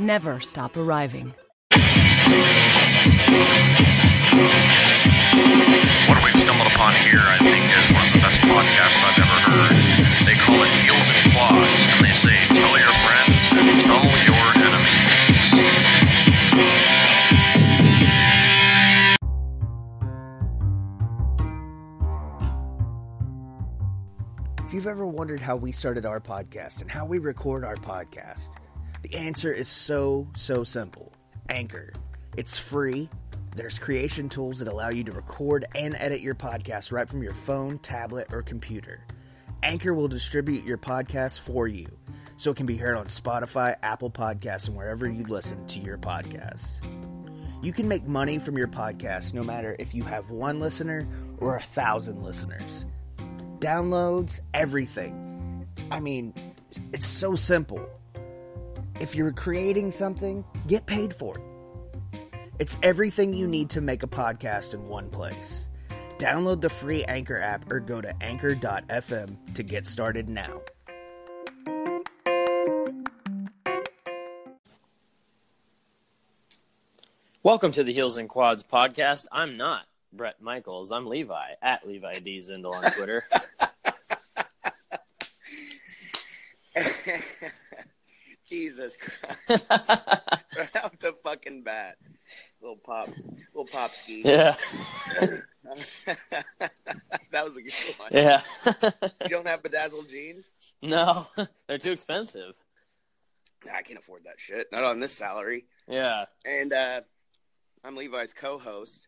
Never stop arriving. What we've stumbled upon here, I think, is one of the best podcasts I've ever heard. They call it Heels and Quads, and they say, tell your friends and tell your enemies. If you've ever wondered how we started our podcast and how we record our podcast, the answer is so, so simple Anchor. It's free. There's creation tools that allow you to record and edit your podcast right from your phone, tablet, or computer. Anchor will distribute your podcast for you so it can be heard on Spotify, Apple Podcasts, and wherever you listen to your podcast. You can make money from your podcast no matter if you have one listener or a thousand listeners downloads, everything. I mean, it's so simple. If you're creating something, get paid for it. It's everything you need to make a podcast in one place. Download the free Anchor app or go to anchor.fm to get started now. Welcome to the Heels and Quads podcast. I'm not Bret Michaels. I'm Levi at Levi D Zindel on Twitter. Jesus Christ. right off the fucking bat. Little pop little pop ski. yeah, that was a good one. yeah. You don't have bedazzled jeans? no, they're too expensive. I can't afford that shit. Not on this salary. Yeah, And uh I'm Levi's co host.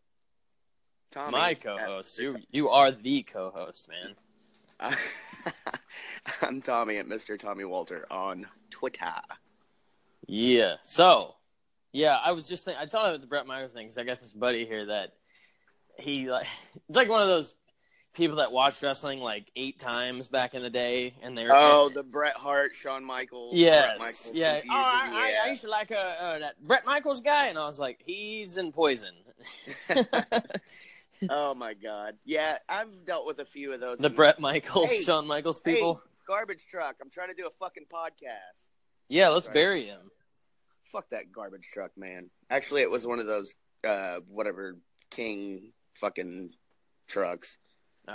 Tommy. my co-host. You you are the co-host, man. I'm Tommy at Mr. Tommy Walter on Twitter. Yeah. So, yeah, I was just thinking, I thought of the Brett Myers thing because I got this buddy here that he like it's like one of those people that watched wrestling like eight times back in the day, and they're Oh, the Bret Hart, Shawn Michaels. Bret Yes. Michaels yeah. Oh, I, I, yeah. I used to like uh, uh, that Bret Michaels guy, and I was like, he's in Poison. oh my god. Yeah, I've dealt with a few of those. the Bret Michaels, Hey, Shawn Michaels Hey, people. garbage truck. I'm trying to do a fucking podcast. yeah, let's right. bury him. Fuck that garbage truck, man. Actually, it was one of those uh whatever King fucking trucks.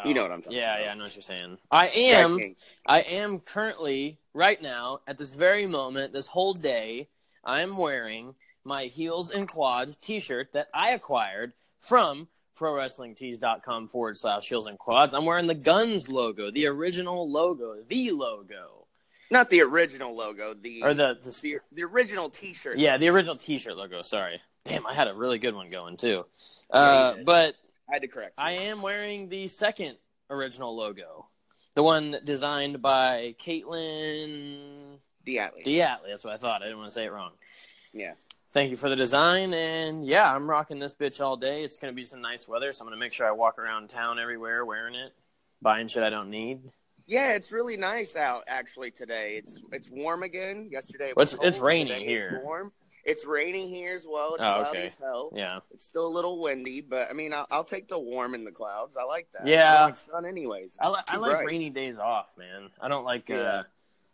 You know what I'm talking Oh, yeah, about. Yeah, I know what you're saying. I am. I am currently right now at this very moment, this whole day, I am wearing my heels and quad T-shirt that I acquired from ProWrestlingTees.com forward slash heels and quads. I'm wearing the Guns logo, the original logo, the logo, Not the original logo, the or the, the the, the original T-shirt. yeah, the original T-shirt logo. Sorry, damn, I had a really good one going too. Uh, did. but I had to correct. You. I am wearing the second original logo, the one designed by Caitlin Diatley. Diatley. That's what I thought. I didn't want to say it wrong. yeah. Thank you for the design, and yeah, I'm rocking this bitch all day. It's gonna be some nice weather, so I'm gonna make sure I walk around town everywhere wearing it, buying shit I don't need. Yeah, it's really nice out actually today. It's it's warm again. Yesterday it Well, was it's- it's cold. rainy Today here. It's warm. It's raining here as well. It's Oh, cloudy okay. as hell. Yeah, It's still a little windy, but I mean, I'll, I'll take the warm in the clouds. I like that. Yeah. I like sun anyways. I, li- I like bright. rainy days off, man. I don't like. Yeah. Uh,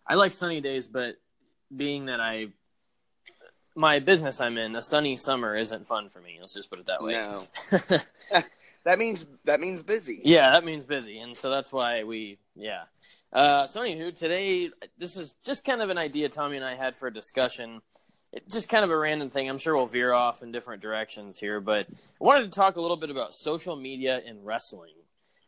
I like sunny days, but being that I, my business I'm in, a sunny summer isn't fun for me. Let's just put it that way. No, that means that means busy. Yeah, that means busy, and so that's why we yeah. Uh, so anywho, today this is just kind of an idea Tommy and I had for a discussion. it, just kind of a random thing. I'm sure we'll veer off in different directions here, but I wanted to talk a little bit about social media in wrestling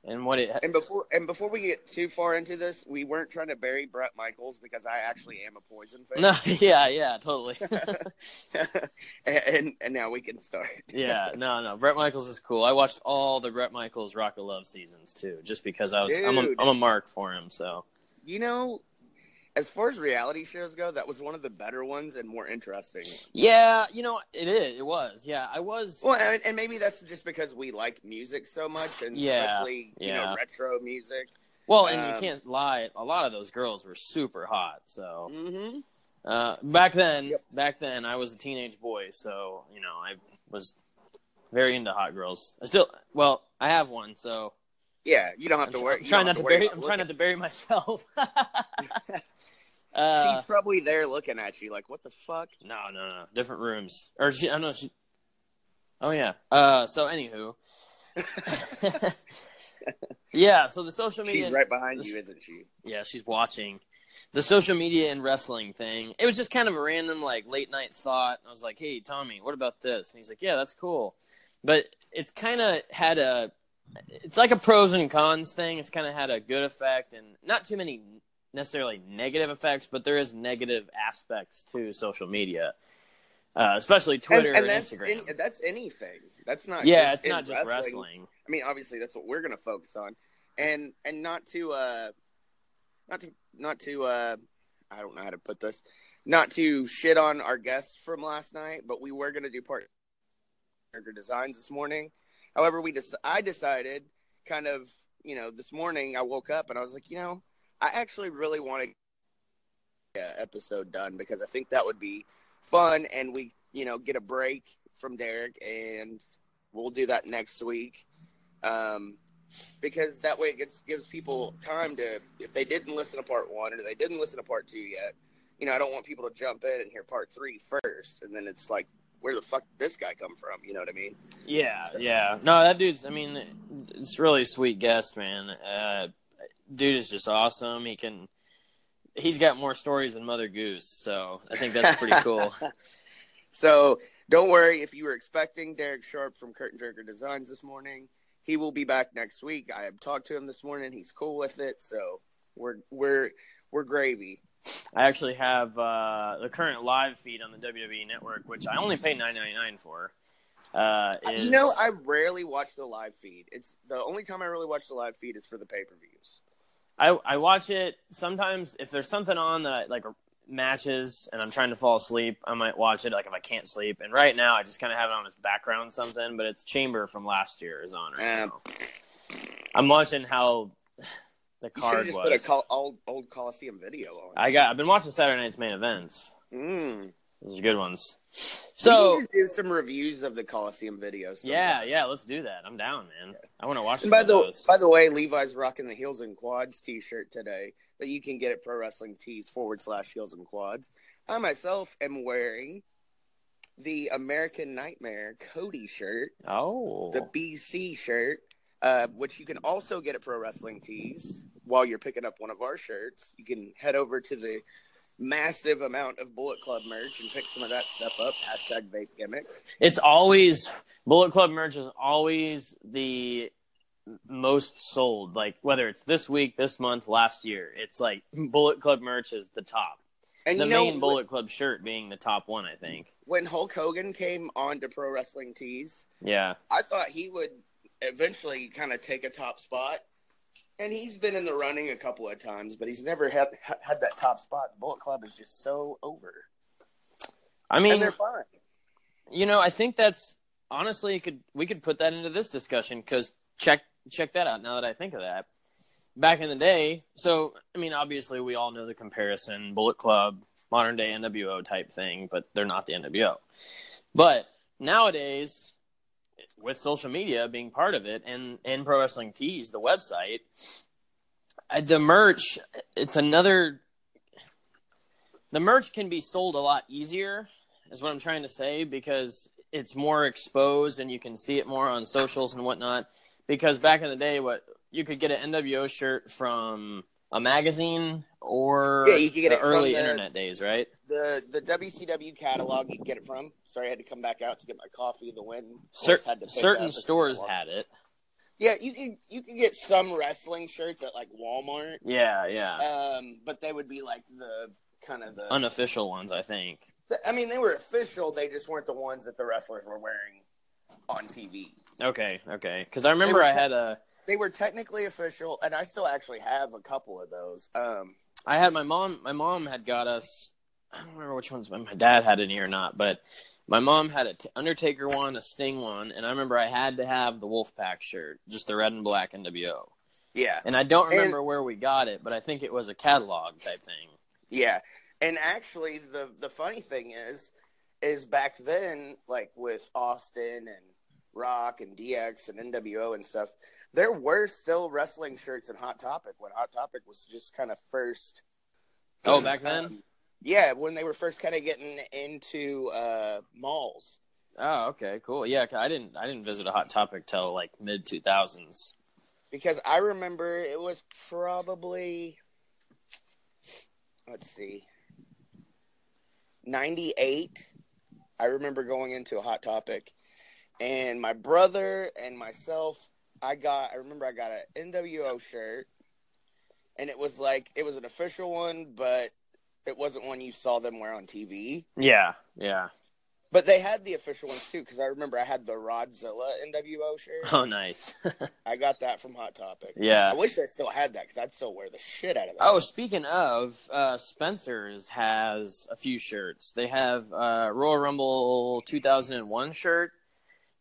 and what it. And before and before we get too far into this, we weren't trying to bury Bret Michaels because I actually am a Poison fan. No, yeah, yeah, totally. and, and and now we can start. yeah, no, no. Bret Michaels is cool. I watched all the Bret Michaels Rock of Love seasons too, just because I was I'm a, Dude. I'm a mark for him. So You know, as far as reality shows go, that was one of the better ones and more interesting. yeah, you know it is. It was. Yeah, I was. Well, and, and maybe that's just because we like music so much, and Yeah, especially you yeah. know retro music. Well, and you um, can't lie. A lot of those girls were super hot. So Mm-hmm. uh, back then, Yep. back then, I was a teenage boy. So you know, I was very into hot girls. I still, well, I have one. So Yeah, you don't have I'm, to worry. I'm trying not have to bury. I'm trying not to bury myself. uh, She's probably there looking at you like, "What the fuck?" No, no, no. Different rooms. Or she, I don't know. She. Oh yeah. Uh. So anywho. yeah. So the social media. She's right behind this- you, isn't she? Yeah, she's watching. The social media and wrestling thing. It was just kind of a random like late night thought. I was like, "Hey, Tommy, what about this?" And he's like, "Yeah, that's cool." But it's kind of had a. It's like a pros and cons thing. It's kind of had a good effect and not too many necessarily negative effects, but there is negative aspects to social media, uh, especially Twitter and, and, and that's Instagram. any- that's anything. That's not. yeah, just it's not just wrestling. I mean, obviously, that's what we're going to focus on, and and not to uh, not to not to uh, I don't know how to put this, not to shit on our guests from last night, but we were going to do part Designs this morning. However, we just I decided kind of you know this morning I woke up and I was like, you know, I actually really want to get episode done because I think that would be fun and we you know get a break from Derek and we'll do that next week. Um, because that way it gets, gives people time to, if they didn't listen to part one or they didn't listen to part two yet, you know, I don't want people to jump in and hear part three first, and then it's like, where the fuck did this guy come from? You know what I mean? Yeah, yeah. No, that dude's. I mean, it's really sweet guest, man. Uh, dude is just awesome. He can. He's got more stories than Mother Goose, so I think that's pretty cool. So don't worry if you were expecting Derek Sharp from Curtain Jerker Designs this morning. He will be back next week. I have talked to him this morning. He's cool with it, so we're we're we're gravy. I actually have uh, the current live feed on the WWE Network, which I only pay nine ninety nine for. Uh, is, You know, I rarely watch the live feed. It's the only time I really watch the live feed is for the pay per views. I I watch it sometimes if there's something on that I- like matches and I'm trying to fall asleep, I might watch it like if I can't sleep. And right now I just kind of have it on as background something, but it's Chamber from last year is on right Um, now. I'm watching how the card was. put a col- old old Coliseum video on. I got I've been watching Saturday night's main events. Mm. Those are good ones. So So we need to do some reviews of the Coliseum videos. yeah, yeah, let's do that. I'm down, man. I want to watch And by the those. by the way, Levi's rocking the Heels and Quads T-shirt today that you can get at Pro Wrestling Tees forward slash Heels and Quads. I myself am wearing the American Nightmare Cody shirt, oh, the BC shirt, uh, which you can also get at Pro Wrestling Tees while you're picking up one of our shirts. You can head over to the massive amount of Bullet Club merch and pick some of that stuff up. Hashtag vape gimmick. it's always Bullet Club merch is always the most sold. Like whether it's this week, this month, last year, it's like Bullet Club merch is the top. And the you know, main Bullet Club shirt being the top one, I think. when Hulk Hogan came on to Pro Wrestling Tees, Yeah, I thought he would eventually kind of take a top spot. And he's been in the running a couple of times, but he's never had had that top spot. Bullet Club is just so over, I and mean, they're fine. you know, I think that's honestly could we could put that into this discussion because check check that out. Now that I think of that, back in the day, so I mean, obviously we all know the comparison: Bullet Club, modern day NWO type thing, but they're not the NWO. But nowadays, with social media being part of it, and and Pro Wrestling Tees, the website, the merch, it's another. The merch can be sold a lot easier is what I'm trying to say because it's more exposed and you can see it more on socials and whatnot. Because back in the day, what you could get an NWO shirt from a magazine or Yeah, you could get the it early the- internet days, right? The the WCW catalog you can get it from. Sorry, I had to come back out to get my coffee. The wind. Cer- certain stores had it. Yeah, you can you can get some wrestling shirts at like Walmart. Yeah, yeah. Um, but they would be like the kind of the. Unofficial ones, I think. I mean, they were official. They just weren't the ones that the wrestlers were wearing on TV. Okay, okay. Because I remember I had a, They were technically official, and I still actually have a couple of those. Um, I had my mom. My mom had got us. I don't remember which ones. My dad had any or not, but my mom had a t- Undertaker one, a Sting one, and I remember I had to have the Wolfpac shirt, just the red and black NWO. yeah, And I don't And- remember where we got it, but I think it was a catalog type thing. yeah. And actually, the the funny thing is, is back then, like with Austin and Rock and DX and NWO and stuff, there were still wrestling shirts in Hot Topic when Hot Topic was just kind of first. Oh, back then? Um, yeah, when they were first kind of getting into uh, malls. Oh, okay, cool. Yeah, I didn't. I didn't visit a Hot Topic till like mid two thousands. because I remember it was probably let's see 98 I remember going into a hot topic and my brother and myself I got I remember I got an NWO shirt and it was like it was an official one but it wasn't one you saw them wear on TV Yeah, yeah. but they had the official ones too because I remember I had the Rodzilla NWO shirt Oh, nice. I got that from Hot Topic yeah. I wish I still had that because I'd still wear the shit out of that. Oh, speaking of, uh, Spencer's has a few shirts. They have uh, Royal Rumble 2001 shirt.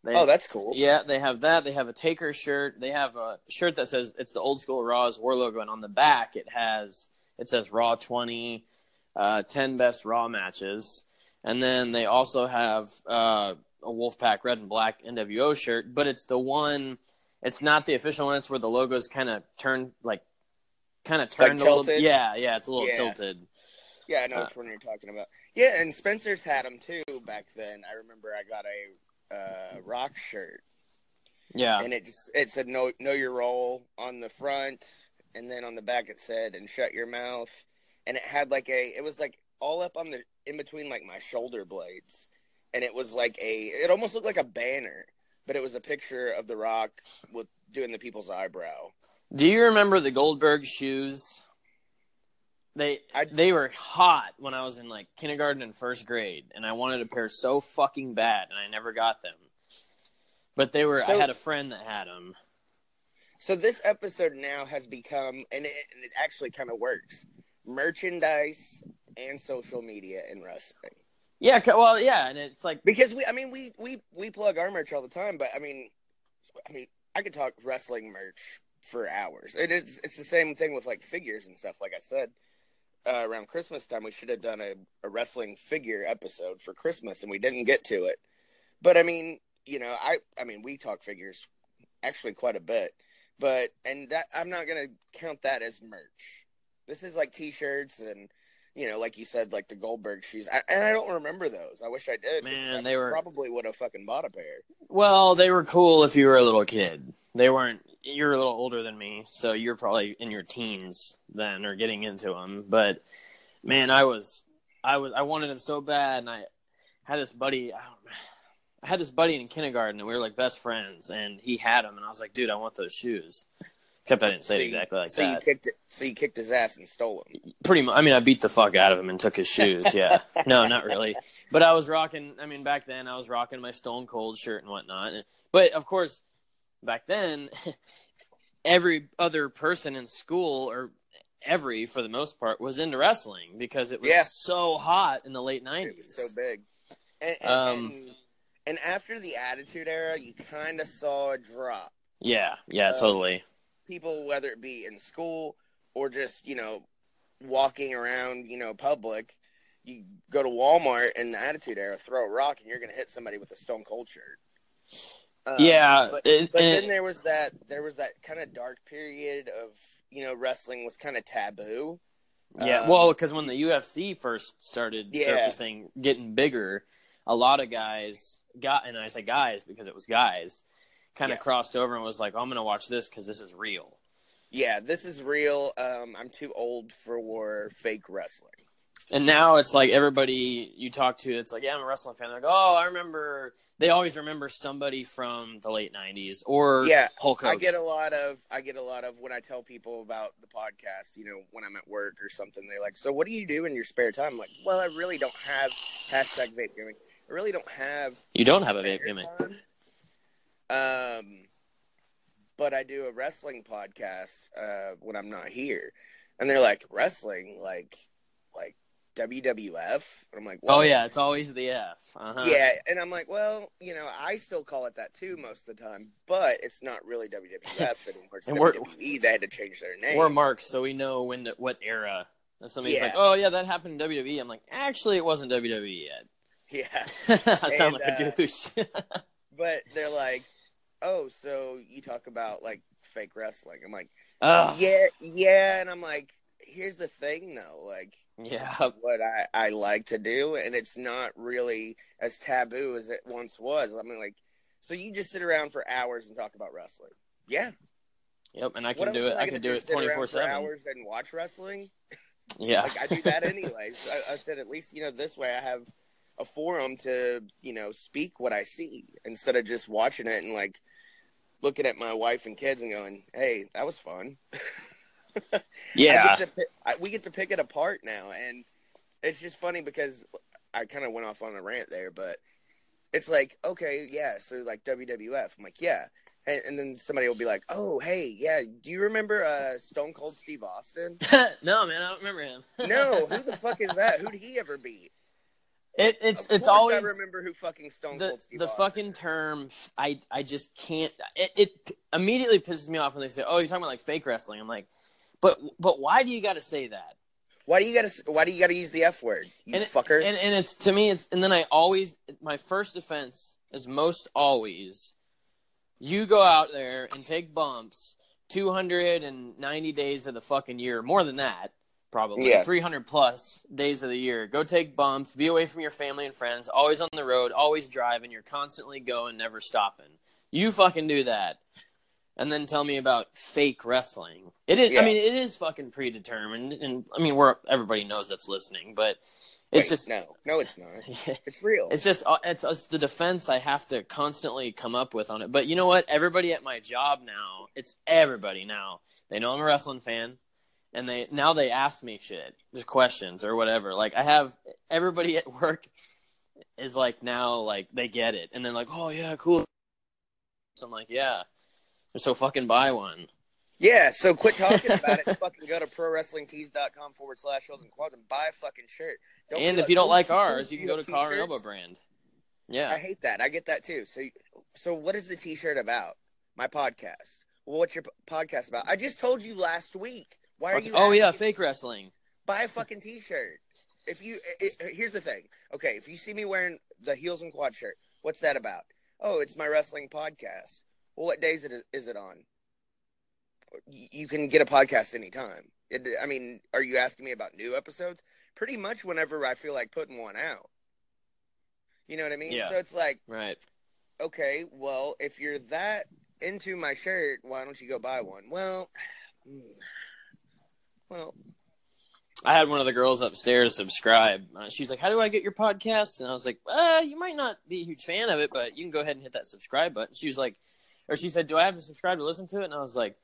They, oh, that's cool. yeah. They have that. They have a Taker shirt. They have a shirt that says it's the old school Raw's War logo, and on the back it has it says Raw 20, uh, 10 best Raw matches, and then they also have uh, a Wolfpac red and black NWO shirt, but it's the one. It's not the official one. It's where the logo's kind of turned like kind of Like turned a little. Yeah, yeah. It's a little Yeah. tilted. Yeah, I know Uh, which one you're talking about. Yeah, and Spencer's had them too back then. I remember I got a uh, rock shirt, Yeah. and it just it said "Know Know Your Role" on the front, and then on the back it said "And shut your mouth," and it had like a it was like all up on the in between like my shoulder blades, and it was like a it almost looked like a banner, but it was a picture of the Rock with doing the people's eyebrow. Do you remember the Goldberg shoes? They I- they were hot when I was in like kindergarten and first grade, and I wanted a pair so fucking bad, and I never got them. But they were. I had a friend that had them. So this episode now has become, and it, and it actually kind of works, merchandise and social media in wrestling. Yeah. Well, yeah, and it's like Because we, I mean, we we we plug our merch all the time, but I mean, I mean, I could talk wrestling merch for hours. and It is it's the same thing with like figures and stuff. Like I said, uh, around Christmas time, we should have done a, a wrestling figure episode for Christmas, and we didn't get to it. But I mean, you know, I I mean, we talk figures actually quite a bit, but and that I'm not gonna count that as merch. This is like T-shirts and. You know, like you said, like the Goldberg shoes, I, and I don't remember those. I wish I did. Man, I they were- probably would have fucking bought a pair. Well, they were cool if you were a little kid. They weren't. You're a little older than me, so you're probably in your teens then, or getting into them. But man, I was, I was, I wanted them so bad, and I had this buddy. I, don't, I had this buddy in kindergarten, and we were like best friends, and he had them, and I was like, dude, I want those shoes. Except I didn't say it exactly like so that. you kicked it. So you kicked his ass and stole him. Pretty much. I mean, I beat the fuck out of him and took his shoes. Yeah. no, not really. But I was rocking. I mean, back then I was rocking my Stone Cold shirt and whatnot. But of course, back then, every other person in school, or every for the most part, was into wrestling because it was Yeah. so hot in the late It nineties. was so big. And, and, Um, and, and after the Attitude Era, you kind of saw a drop. Yeah. Yeah. Totally. People, whether it be in school or just you know walking around, you know, public, you go to Walmart in the Attitude Era, throw a rock, and you're gonna hit somebody with a Stone Cold shirt. Um, yeah. but, it- but then it- there was that there was that kind of dark period of you know wrestling was kind of taboo. Yeah, Um, well, because when the UFC first started Yeah. surfacing, getting bigger, a lot of guys got, and I say guys because it was guys, kind of Yeah. crossed over and was like, "I'm going to watch this because this is real." Yeah, this is real. Um, I'm too old for fake wrestling. And now it's like everybody you talk to, it's like, yeah, I'm a wrestling fan. They're like, oh, I remember. They always remember somebody from the late '90s or Yeah, Hulk Hogan. I get a lot of I get a lot of when I tell people about the podcast, you know, when I'm at work or something, they're like, "So what do you do in your spare time?" I'm like, "Well, I really don't have hashtag vape gaming. I really don't have You don't have a vape gimmick. time." Um, but I do a wrestling podcast uh, when I'm not here, and they're like, "Wrestling, like, like WWF?" And I'm like, Oh yeah, it's always the F. Uh-huh. yeah, and I'm like, well, you know, I still call it that too most of the time, but it's not really WWF anymore. It's And we're- WWE. They had to change their name. We're marked, so we know when to, what era. If somebody's Yeah. like, "Oh yeah, that happened in WWE," I'm like, "Actually, it wasn't WWE yet. yeah, yet." I sound And, like a uh, douche. but they're like, oh, so you talk about like fake wrestling? I'm like, Ugh. yeah, yeah, and I'm like, here's the thing though, like. Yeah, What I, I like to do, and it's not really as taboo as it once was. I mean, like, so you just sit around for hours and talk about wrestling? Yeah, yep. And I can do it. I gonna can do it twenty four seven. hours and watch wrestling. Yeah, Like I do that anyways. I, I said at least you know this way I have a forum to you know speak what I see instead of just watching it and like looking at my wife and kids and going, "Hey, that was fun." yeah. Get pick, I, we get to pick it apart now, and it's just funny because I kind of went off on a rant there, but it's like, okay, yeah, so like WWF, I'm like, yeah, and, and then somebody will be like, oh, hey, yeah, do you remember uh, Stone Cold Steve Austin? no, man, I don't remember him. no, who the fuck is that? Who did he ever beat? It, it's Of it's always I remember who fucking Stone the Cold Steve the Austin fucking is. term. I I just can't. It, it immediately pisses me off when they say, "Oh, you're talking about like fake wrestling." I'm like, but but why do you got to say that? Why do you gotta? Why do you gotta use the F word? You and it- fucker. And and it's to me, it's and then I always my first defense is most always, you go out there and take bumps. 290 days of the fucking year, more than that, probably Yeah. 300 plus days of the year. Go take bumps, be away from your family and friends, always on the road, always driving. You're constantly going, never stopping. You fucking do that, and then tell me about fake wrestling. It is. Yeah. I mean, it is fucking predetermined, and I mean, we're everybody knows that's listening, but it's Wait, just no, no, it's not. It's real. it's just uh, it's, it's the defense I have to constantly come up with on it. But you know what? Everybody at my job now, it's everybody now. They know I'm a wrestling fan, and they now they ask me shit, just questions or whatever. Like I have everybody at work is like now like they get it, and they're like, oh yeah, cool. So I'm like, yeah, so fucking buy one. Yeah, so quit talking about it. fucking go to prowrestlingtees.com forward slash heels and quads and buy a fucking shirt. Don't and if you don't "Oh, like ours, you can go to and? Elbow Brand. Yeah. I hate that. I get that too. So, so what is the T-shirt about? My podcast. Well, what's your p- podcast about? I just told you last week. Why are you? oh yeah, fake wrestling. Buy a fucking T-shirt. If you, it, it- here's the thing. Okay, if you see me wearing the heels and quad shirt, what's that about? Oh, it's my wrestling podcast. What days it is, it on? You can get a podcast anytime. It, I mean, are you asking me about new episodes? Pretty much whenever I feel like putting one out. You know what I mean? Yeah. So it's like, Right. okay, well, if you're that into my shirt, why don't you go buy one? Well, well, I had one of the girls upstairs subscribe. Uh, she's like, "How do I get your podcast?" And I was like, "Uh, you might not be a huge fan of it, but you can go ahead and hit that subscribe button." She was like, or she said, "Do I have to subscribe to listen to it?" And I was like,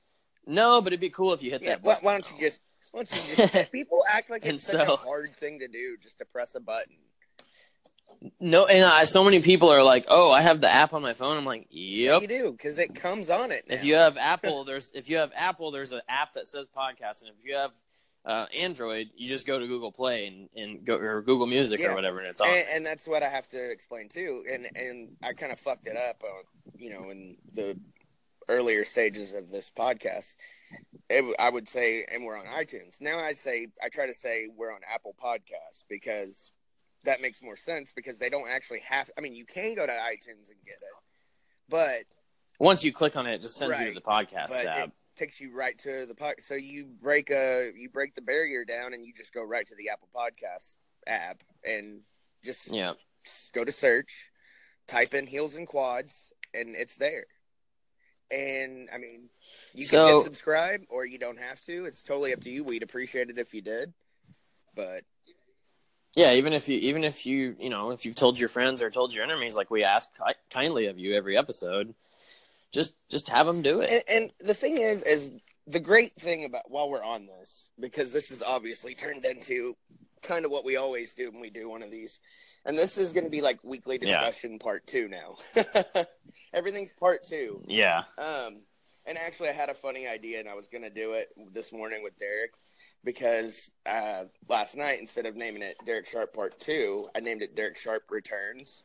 "No, but it'd be cool if you hit yeah. that." Why, button." why don't you just? Why don't you just? people act like it's such so- a hard thing to do, just to press a button. No, and I, so many people are like, "Oh, I have the app on my phone." I'm like, Yeah, "Yep." you do because it comes on it. If you have Apple, there's if you have Apple, there's an app that says podcast, and if you have uh, Android, you just go to Google Play and, and go or Google Music Yeah. or whatever, and it's on. and, and that's what I have to explain too. And and I kind of fucked it up, uh, you know, in the earlier stages of this podcast. It, I would say, and we're on iTunes now. I say I try to say we're on Apple Podcasts because that makes more sense because they don't actually have. I mean, you can go to iTunes and get it, but Once you click on it, it just sends you to the podcast app. it takes you right to the pod. So you break a you break the barrier down and you just go right to the Apple Podcast app and just yeah. go to search, type in heels and quads, and it's there. And I mean, you So- can hit subscribe or you don't have to. It's totally up to you. We'd appreciate it if you did. But Yeah, even if you even if you you know if you've told your friends or told your enemies, like we ask kindly of you every episode, just just have them do it. and, and the thing is, is the great thing about while we're on this, because this is obviously turned into kind of what we always do when we do one of these, and this is going to be like weekly Yeah. discussion part two now. Everything's part two. yeah, Um, and actually, I had a funny idea, and I was going to do it this morning with Derek because uh, last night, instead of naming it Derek Sharp Part Two, I named it Derek Sharp Returns.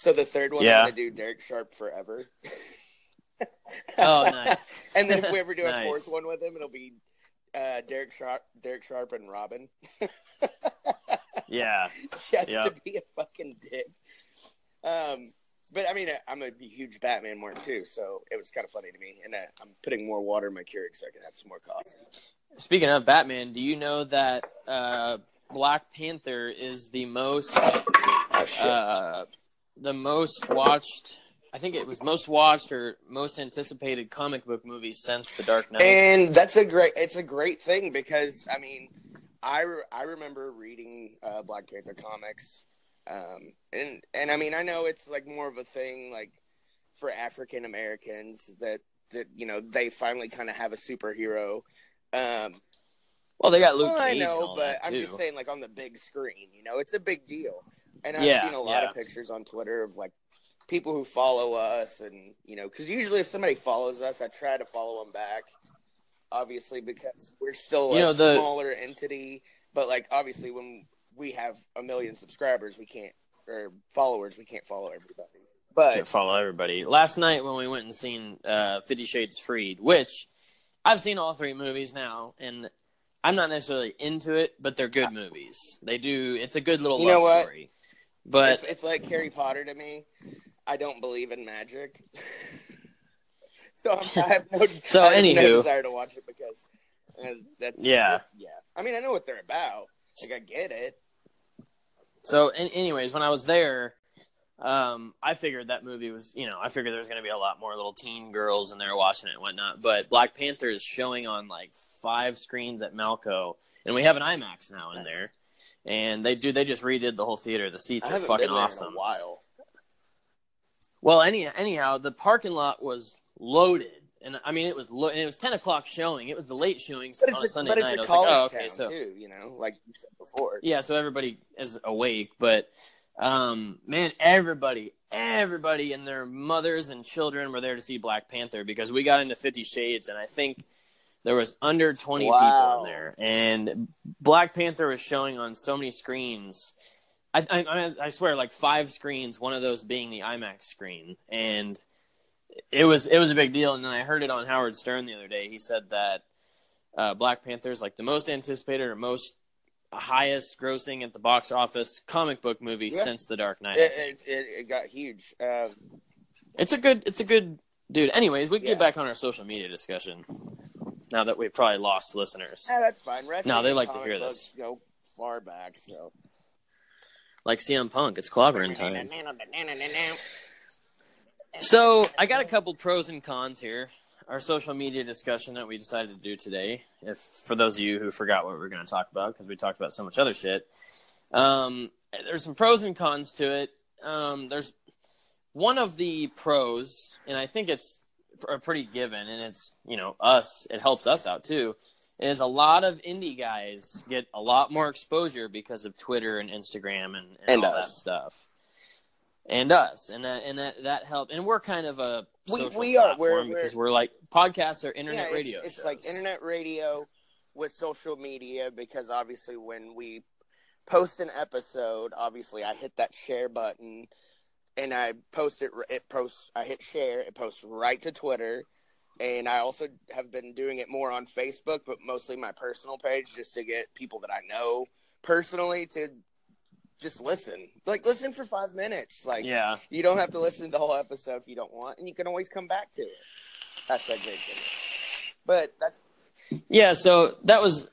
So the third one, Yeah. I'm going to do Derek Sharp Forever. Oh, nice. and then if we ever do a Nice. fourth one with him, it'll be uh, Derek Sharp, Derek Sharp, and Robin. yeah, Just Yep. to be a fucking dick. Um, but I mean, I'm a huge Batman mark too, so it was kind of funny to me. And uh, I'm putting more water in my Keurig so I can have some more coffee. Speaking of Batman, do you know that uh, Black Panther is the most Oh shit! uh, the most watched? I think it was most watched or most anticipated comic book movie since The Dark Knight. and that's a great. It's a great thing because I mean, I re- I remember reading uh, Black Panther comics, um, and and I mean I know it's like more of a thing like for African Americans that that you know they finally kind of have a superhero. Um, well, they got Luke well, I know, but I'm just saying like on the big screen, you know, it's a big deal. And I've Yeah, seen a lot yeah. of pictures on Twitter of like people who follow us, and you know, because usually if somebody follows us, I try to follow them back. Obviously, because we're still You a know, the- smaller entity, but like obviously when we have a million subscribers, we can't or followers, we can't follow everybody. But can't follow everybody. Last night when we went and seen uh, Fifty Shades Freed, which I've seen all three movies now, and I'm not necessarily into it, but they're good movies. They do. It's a good little You love know what? story. But it's, it's like Harry Potter to me. I don't believe in magic. so I'm, I have no, So, I have no desire to watch it because uh, that's Yeah. yeah. I mean, I know what they're about. Like I get it. so, an- anyways, when I was there, um, I figured that movie was, you know, I figured there was going to be a lot more little teen girls in there watching it and whatnot. But Black Panther is showing on like five screens at Malco, and we have an IMAX now in Nice. there. And they do. They just redid the whole theater. The seats are fucking awesome. while. Well, any anyhow, the parking lot was loaded, and I mean it was lo- and it was ten o'clock showing. It was the late showing But on a Sunday but night. it's a college like, oh, okay, town so too. You know, like you said before. yeah, so everybody is awake, but um, man, everybody, everybody, and their mothers and children were there to see Black Panther because we got into Fifty Shades, and I think there was under twenty people in there, and Black Panther was showing on so many screens. I, I, I- I swear, like five screens, one of those being the IMAX screen, and it was it was a big deal. And then I heard it on Howard Stern the other day. He said that uh, Black Panther is like the most anticipated or most highest grossing at the box office comic book movie Yeah. since The Dark Knight. It, it, it, got huge. Um, It's a good it's a good dude. Anyways, we can Yeah. get back on our social media discussion now that we've probably lost listeners. yeah, that's fine. No, they like to hear this. Go far back, so. Like CM Punk, it's clobbering time. So I got a couple pros and cons here. Our social media discussion that we decided to do today. If for those of you who forgot what we were going to talk about because we talked about so much other shit, um, there's some pros and cons to it. Um, there's one of the pros, and I think it's a uh, pretty given, and it's you know us. It helps us out too. Is a lot of indie guys get a lot more exposure because of Twitter and Instagram and, and, And all that stuff and us, and that and that that helped. And we're kind of a We- we are. We're- because we're like podcasts are internet yeah, it's, radio. It's shows. like internet radio with social media because obviously when we post an episode, obviously I hit that share button and I post it. It posts. I hit share. It posts right to Twitter, and I also have been doing it more on Facebook, but mostly my personal page just to get people that I know personally to just listen. Like listen for five minutes. Like Yeah, you don't have to listen to the whole episode if you don't want, and you can always come back to it. That's a great thing. But that's yeah. So that was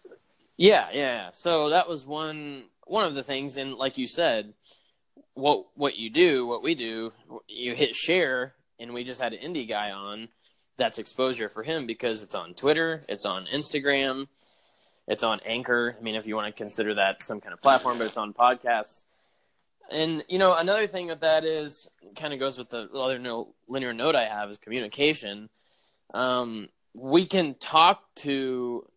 yeah, yeah. yeah. So that was one one of the things, and like you said, what what you do, what we do, you hit share, and we just had an indie guy on. That's exposure for him because it's on Twitter, it's on Instagram, it's on Anchor. I mean, if you want to consider that some kind of platform, but it's on podcasts. And you know, another thing with that is kind of goes with the other linear note I have is communication. Um, we can talk to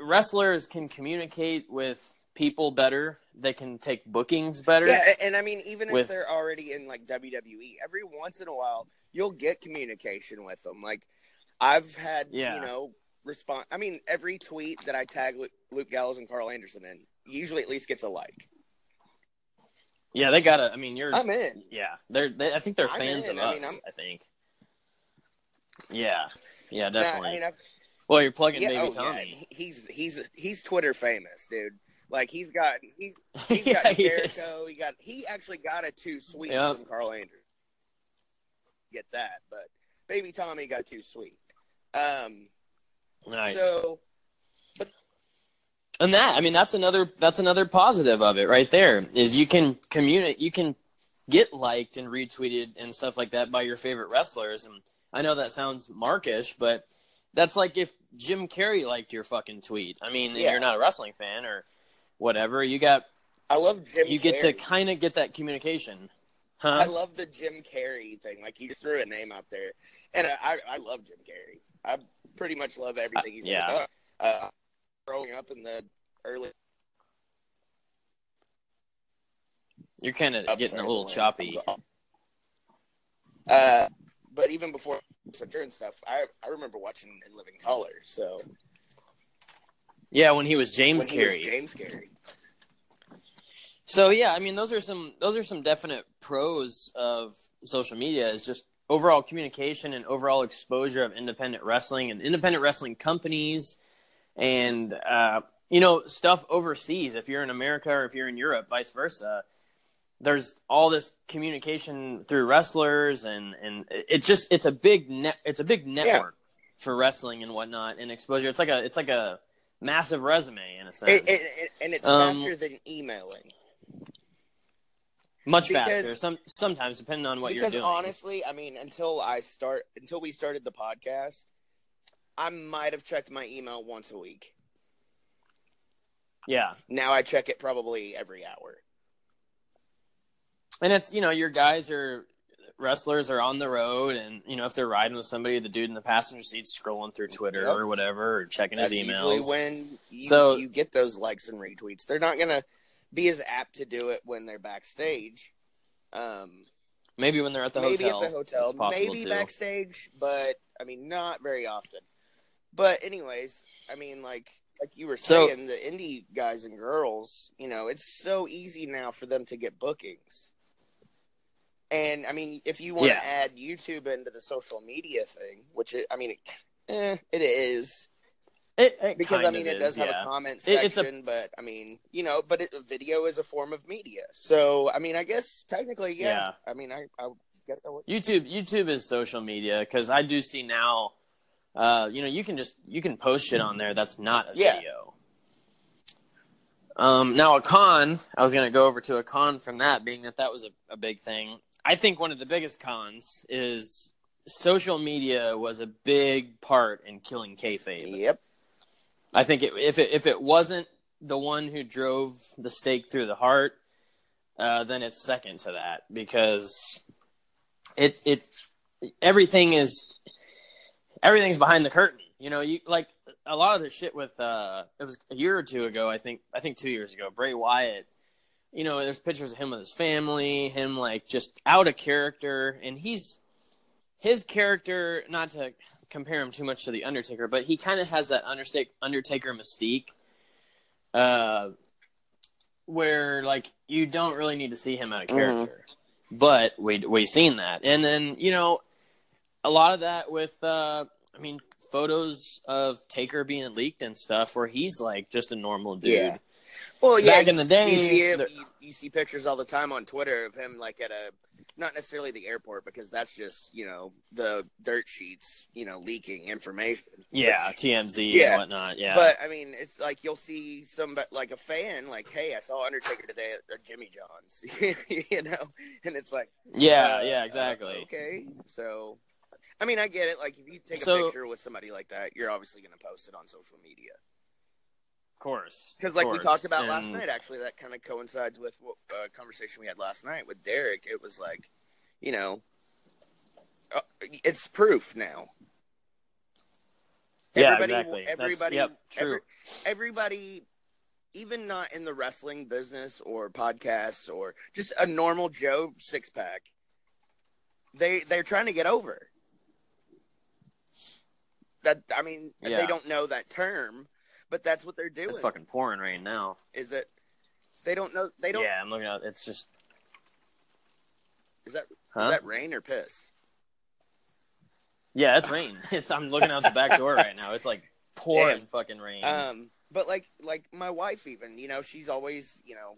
wrestlers can communicate with people better. They can take bookings better. Yeah, and I mean, even With- if they're already in like WWE, every once in a while you'll get communication with them. Like I've had, Yeah. you know, respond. I mean, every tweet that I tag Luke, Luke Gallows and Karl Anderson in usually at least gets a like. Yeah, they gotta. I mean, you're. I'm in. Yeah, they're. They, I think they're I'm fans in. of I us. mean, I think. Yeah, yeah, Now, definitely. I mean, well, you're plugging yeah, Baby oh, yeah, Tommy. he's he's he's Twitter famous, dude. Like he's got he he's got he. Jericho. He got he actually got a too sweet Yep. from Karl Anderson. Get that, but Baby Tommy got too sweet. Um, Nice. so and that, I mean, that's another. That's another positive of it, right there. Is you can communicate. You can get liked and retweeted and stuff like that by your favorite wrestlers. And I know that sounds markish, but that's like if Jim Carrey liked your fucking tweet. I mean, Yeah. you're not a wrestling fan or whatever. You got. I love Jim. you get to kind of get that communication. Huh? I love the Jim Carrey thing. Like he just threw a name out there, and I I, love Jim Carrey. I pretty much love everything he's yeah. done. Uh, growing up in the early, You're kind of getting a little choppy. Uh, but even before Twitter and stuff, I I remember watching In Living Color. So Yeah, when he was James when Carrey. James Carrey. So yeah, I mean those are some those are some definite pros of social media is just overall communication and overall exposure of independent wrestling and independent wrestling companies and uh, you know stuff overseas if you're in America or if you're in Europe vice versa there's all this communication through wrestlers and and it's just it's a big net it's a big network for wrestling and whatnot and exposure it's like a it's like a massive resume in a sense It, it, it- and it's Um, faster than emailing. much because- faster some sometimes depending on what you're doing honestly, I mean, until I start, until we started the podcast, I might have checked my email once a week. yeah Now I check it probably every hour. and it's you know your guys are wrestlers are on the road and you know if they're riding with somebody the dude in the passenger seat's scrolling through twitter Yep. or whatever or checking That's his emails when you, So- you get those likes and retweets. They're not gonna be as apt to do it when they're backstage. Um, maybe when they're at the maybe hotel at the hotel, maybe too. backstage, but I mean, not very often. But anyways, I mean, like like you were So- saying, the indie guys and girls, you know, it's so easy now for them to get bookings. And I mean, if you want Yeah. to add YouTube into the social media thing, which it, I mean, it, eh, it is It- it because I mean, it does is, have a comment It- a- section, but I mean, you know, but it, video is a form of media, so I mean, I guess technically, yeah. Yeah. I mean, I, I guess I would. YouTube YouTube is social media because I do see now, uh, you know, you can just you can post shit on there that's not a Yeah. video. Um, now a con, I was gonna go over to a con from that, being that that was a, a big thing. I think one of the biggest cons is social media was a big part in killing kayfabe. Yep. I think it, if it if it wasn't the one who drove the stake through the heart, uh, then it's second to that because it it everything is everything's behind the curtain. You know, you like a lot of the shit with uh, it was a year or two ago. I think I think two years ago. Bray Wyatt. You know, there's pictures of him with his family, him like just out of character, and he's his character. Not to compare him too much to the Undertaker, but he kind of has that Undertaker Undertaker mystique, uh, where like you don't really need to see him out of character, but we we seen that, and then you know a lot of that with uh, I mean photos of Taker being leaked and stuff, where he's like just a normal dude. Yeah. Well, yeah. Back in the day, you see it, you, you see pictures all the time on Twitter of him like at a not necessarily the airport because that's just you know the dirt sheets you know leaking information. Yeah, Which- TMZ Yeah. and whatnot. Yeah, But I mean, it's like you'll see some like a fan like, "Hey, I saw Undertaker today at Jimmy John's," you know, and it's like, yeah, uh, yeah, uh, exactly. okay, so I mean, I get it. Like, if you take a So- picture with somebody like that, you're obviously going to post it on social media. Course, Because, like of we talked about last night, actually, that kind of coincides with what uh, conversation we had last night with Derek. It was like, you know, uh, it's proof now. Yeah, everybody, exactly. That's- Everybody, yep, true. every- everybody, even not in the wrestling business or podcasts or just a normal Joe six pack, they they're trying to get over. That I mean, Yeah. they don't know that term, but that's what they're doing. It's fucking pouring rain now. Is it? They don't know. They don't. Yeah, I'm looking out. It's just. Is that Huh? is that rain or piss? Yeah, it's rain. It's. I'm looking out the back door right now. It's like pouring Damn. fucking rain. Um, but like like my wife even, you know, she's always, you know,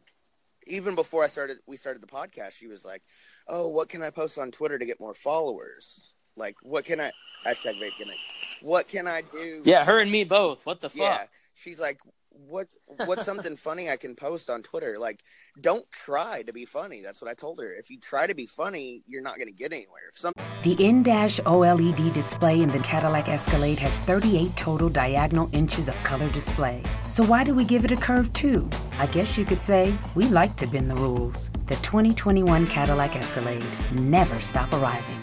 even before I started we started the podcast, she was like, "Oh, what can I post on Twitter to get more followers? Like, what can I hashtag vape gimmick? What can I do?" yeah, her and me both. What the fuck? yeah. She's like, "What's what's something funny I can post on Twitter? Like, don't try to be funny." That's what I told her. If you try to be funny, you're not going to get anywhere. If some The in-dash OLED display in the Cadillac Escalade has 38 total diagonal inches of color display. So why do we give it a curve too? I guess you could say we like to bend the rules. The 2021 Cadillac Escalade never stop arriving.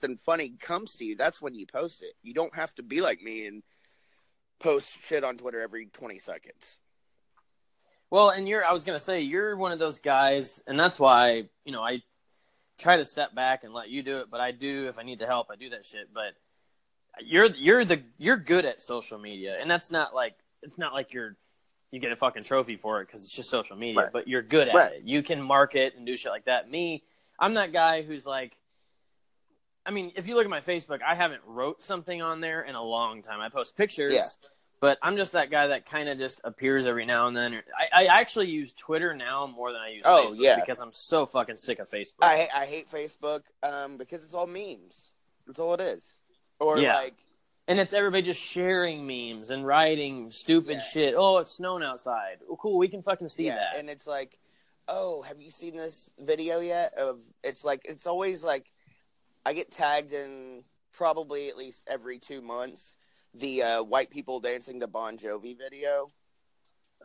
Something funny comes to you, that's when you post it. You don't have to be like me and post shit on Twitter every 20 seconds. Well, and you're. I was gonna say you're one of those guys, and that's why you know I try to step back and let you do it. But I do if I need to help, I do that shit. But you're you're the you're good at social media, and that's not like it's not like you're you get a fucking trophy for it because it's just social media. Right. But you're good at Right. it. You can market and do shit like that. Me, I'm that guy who's like. I mean, if you look at my Facebook, I haven't wrote something on there in a long time. I post pictures, Yeah. but I'm just that guy that kind of just appears every now and then. I, I actually use Twitter now more than I use Oh, Facebook yeah. because I'm so fucking sick of Facebook. I I hate Facebook um, because it's all memes. That's all it is. Or Yeah. like, and it's everybody just sharing memes and writing stupid Yeah. shit. Oh, it's snowing outside. Oh, cool. We can fucking see yeah, that. and it's like, oh, have you seen this video yet? Of it's like it's always like, I get tagged in probably at least every two months the uh, white people dancing to Bon Jovi video.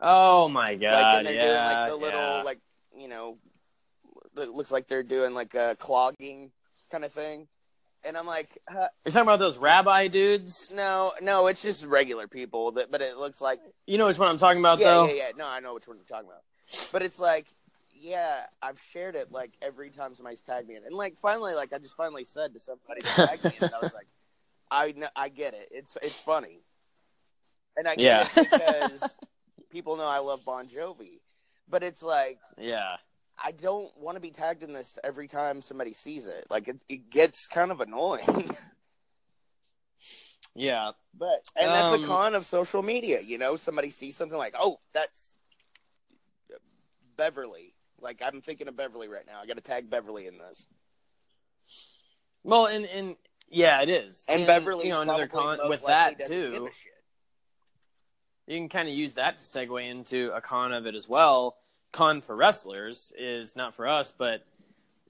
oh my god. like and they're yeah, doing like the little yeah. like you know it looks like they're doing like a clogging kind of thing and i'm like uh, You're talking about those rabbi dudes? no no it's just regular people that but it looks like You know which one I'm talking about, yeah though. yeah yeah no i know which one you're talking about but it's like yeah i've shared it like every time somebody's tagged me in and like finally like i just finally said to somebody that tagged me and i was like i know i get it it's it's funny and i get Yeah. it because people know i love bon jovi but it's like Yeah. I don't want to be tagged in this every time somebody sees it. Like it, it gets kind of annoying. Yeah. but and that's Um, a con of social media. You know, somebody sees something like, oh, that's Beverly. Like I'm thinking of Beverly right now. I got to tag Beverly in this. Well, and and yeah, it is. And, Beverly, you know, another con with that too. give a shit. you can kind of use that to segue into a con of it as well. Con for wrestlers is not for us, but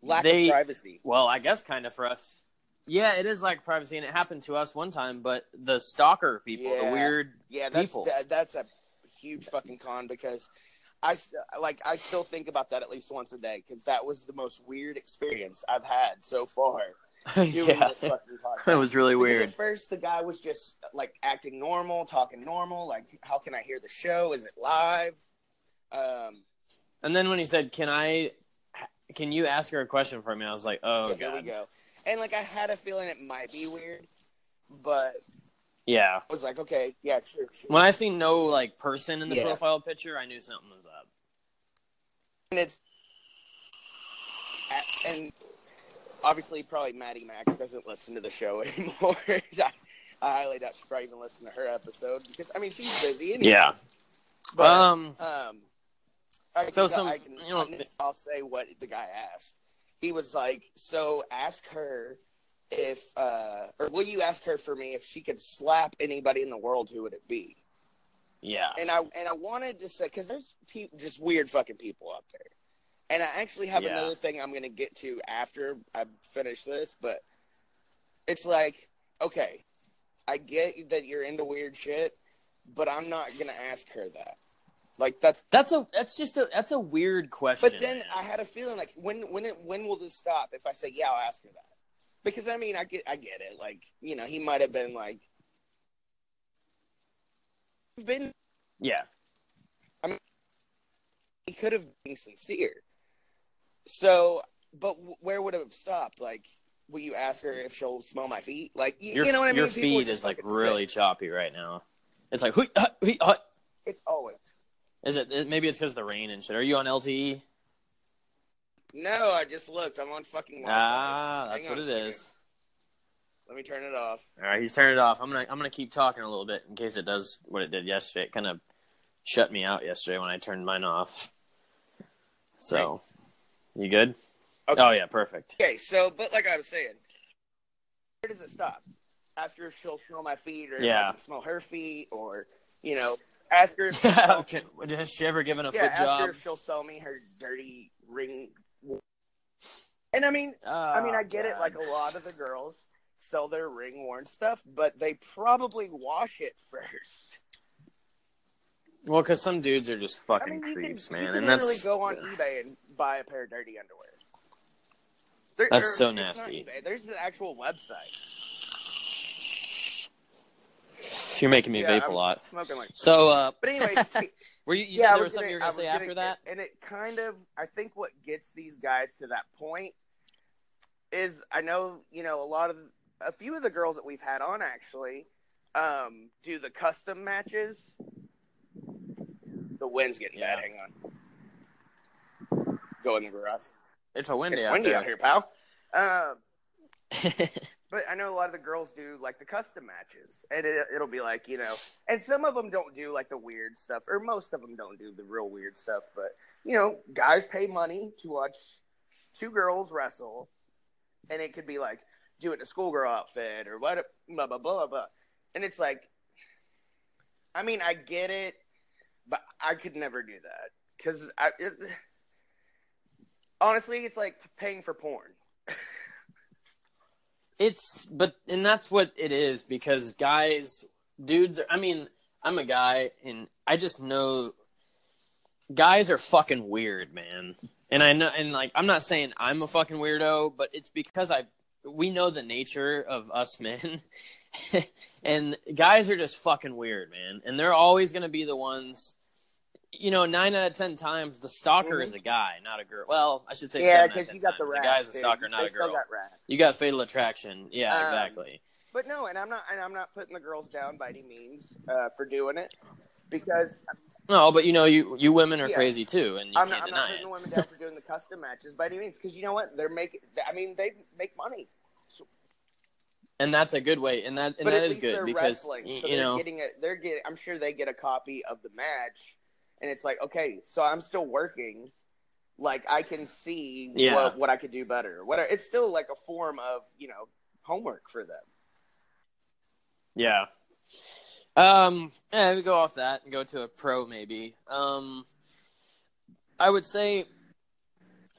Lack They- of privacy. well, I guess kind of for us. Yeah, it is like privacy, and it happened to us one time. But the stalker people, the weird Yeah, that's people. that, that's a huge fucking con because I like I still think about that at least once a day because that was the most weird experience I've had so far doing yeah, this fucking podcast. it was really Because weird. At first, the guy was just like acting normal, talking normal. Like, how can I hear the show? Is it live? Um, And then when he said, "Can I, can you ask her a question for me? I was like, oh Yeah, here we go. And like I had a feeling it might be weird, but yeah. I was like, okay, yeah, sure, sure. When I see no like person in the Yeah. profile picture, I knew something was up. and it's and obviously probably Maddie Max doesn't listen to the show anymore. I, highly doubt she probably even listened to her episode because I mean she's busy. Anyways. Yeah. But, um, um, I So can- some- I can, you know- I'll say what the guy asked. He was like, "So ask her if, uh, or will you ask her for me if she could slap anybody in the world? Who would it be?" yeah, and I and I wanted to say because there's pe- just weird fucking people out there, and I actually have Yeah. another thing I'm gonna get to after I finish this, but it's like okay, I get that you're into weird shit, but I'm not gonna ask her that. Like that's. that's a that's just a that's a weird question. But then. I had a feeling like when when it when will this stop? If I say yeah, I'll ask her that because I mean I get I get it. Like you know he might have been like been yeah, I mean, he could have been sincere. So, but where would it have stopped? Like, will you ask her if she'll smell my feet? Like, you, your you know what I mean? your People feed is like really sick. choppy right now. It's like huh, hui, huh. It's always. Is it? it- Maybe it's because of the rain and shit. Are you on LTE? No, I just looked. I'm on fucking. Wi-Fi. Ah, that's what it is. Let me turn it off. All right, he's turned it off. I'm gonna I'm gonna keep talking a little bit in case it does what it did yesterday. It kind of shut me out yesterday when I turned mine off. So, you good? Okay. Oh yeah, perfect. Okay, so but like I was saying, where does it stop? Ask her if she'll smell my feet, or Yeah. I can smell her feet, or you know, ask her. If Okay, Has she ever given a yeah, foot ask job? her if she'll sell me her dirty ring. And I mean, I mean, I get it. Oh, Like a lot of the girls sell their ring worn stuff, but they probably wash it first. well, because some dudes are just I fucking mean, creeps, can, man, and that's go on eBay and buy a pair of dirty underwear. There- That's so nasty. There's an actual website. you're making me Yeah, vape I'm a lot. Smoking like. So, uh, But anyways, were you? You yeah, said I there was gonna- something you were gonna say was after that? and it kind of, I think, what gets these guys to that point is, I know, you know, a lot of, a few of the girls that we've had on actually, um, do the custom matches. The wind's getting Yeah. bad. Hang on. Go in the garage. It's a windy it's out windy there. out here, pal. Um, But I know a lot of the girls do like the custom matches, and it, it'll be like you know, and some of them don't do like the weird stuff, or most of them don't do the real weird stuff. But you know, guys pay money to watch two girls wrestle, and it could be like do it in a schoolgirl outfit or what, blah blah blah blah, blah. and it's like, I mean, I get it, but I could never do that because I. It, honestly, it's like paying for porn. It's but and that's what it is because guys, dudes. Are, I mean, I'm a guy and I just know guys are fucking weird, man. And I know, and like, I'm not saying I'm a fucking weirdo, but it's because I we know the nature of us men, and guys are just fucking weird, man. And they're always gonna be the ones. You know, nine out of ten times the stalker is a guy, not a girl. Well, I should say Mm-hmm. yeah, seven out of because you got the times. rats. the guy's a stalker, not They a still girl. got. You got fatal attraction. Yeah, Um, exactly. But no, and I'm not, and I'm not putting the girls down by any means uh, for doing it, because No, but you know, you you women are Yeah. crazy too, and you I'm, can't not, I'm deny not putting the women down for doing the custom matches by any means. Because you know what, they're making. I mean, they make money, and that's a good way, and that and but that at least good they're because wrestling, so you they're know, getting a. They're getting. I'm sure they get a copy of the match, and it's like, okay, so I'm still working. Like I can see Yeah. what, what I could do better. Whatever. It's still like a form of you know homework for them. yeah. Um, yeah, we go off that and go to a pro maybe. Um, I would say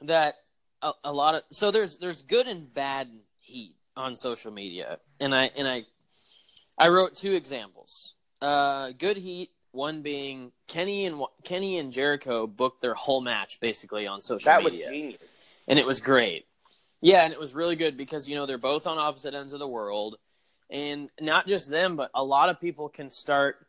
that a, a lot of so there's there's good and bad heat on social media, and I and I I wrote two examples. Uh, good heat. One being Kenny and Kenny and Jericho booked their whole match basically on social That was media. genius. and it was great. Yeah, and it was really good because you know they're both on opposite ends of the world, and not just them, but a lot of people can start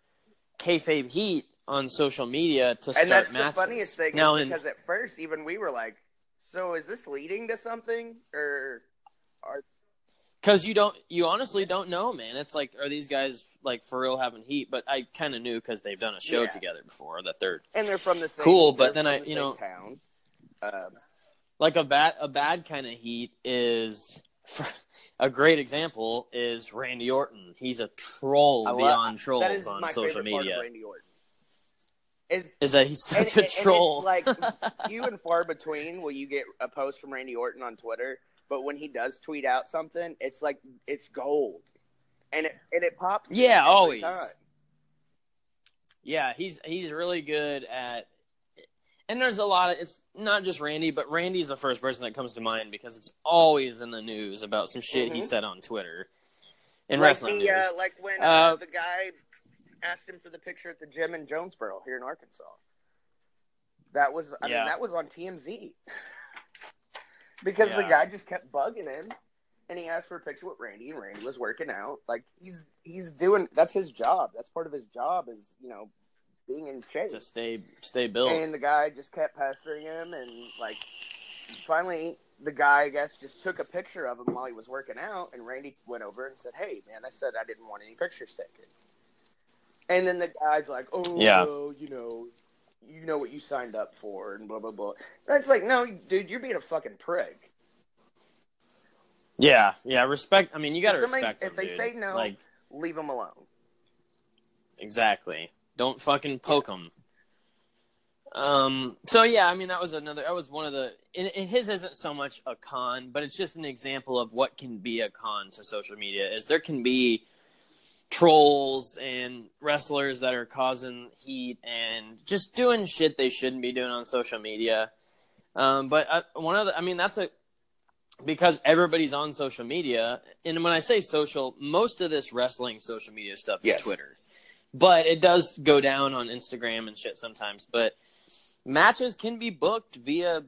kayfabe heat on social media to start and that's matches. the funniest thing now, because at first even we were like So is this leading to something, or are Because you don't, you honestly don't know, man. It's like, are these guys like for real having heat? But I kind of knew because they've done a show Yeah. together before that they're and they're from the same Cool, but then I- the you know- town. Um, like a bad, a bad kind of heat is. A great example is Randy Orton. He's a troll love- beyond trolls on social media. Randy Orton. Is Is that he's such and, a and- and troll? it's like few and far between will you get a post from Randy Orton on Twitter, but when he does tweet out something, it's like it's gold, and it and it pops. Yeah, always. time. Yeah, he's he's really good at and there's a lot of it's not just Randy, but Randy's the first person that comes to mind because it's always in the news about some shit he Mhm. said on Twitter. In like wrestling the, news. uh, like when uh, Uh, the guy asked him for the picture at the gym in Jonesboro here in Arkansas. That was, I Yeah. mean, that was on TMZ because the guy just kept bugging him, and he asked for a picture with Randy, and Randy was working out. Like he's he's doing that's his job. That's part of his job is you know being in shape. to stay stay built. And the guy just kept pestering him, and like finally, the guy I guess just took a picture of him while he was working out, and Randy went over and said, "Hey, man, I said I didn't want any pictures taken." And then the guy's like, "Oh, Yeah. well, you know, you know what you signed up for, and blah blah blah." That's like, no, dude, you're being a fucking prick. yeah, yeah, respect I mean you gotta If somebody- respect if them, they dude. say no- Like Leave them alone. Exactly. Don't fucking poke them. Um. So yeah, I mean that was another. That was one of the. And, and his isn't so much a con, but it's just an example of what can be a con to social media. Is there can be trolls and wrestlers that are causing heat and just doing shit they shouldn't be doing on social media. Um. But uh, one of the. I mean that's a because everybody's on social media, and when I say social, most of this wrestling social media stuff is Yes. Twitter but it does go down on Instagram and shit sometimes. But matches can be booked via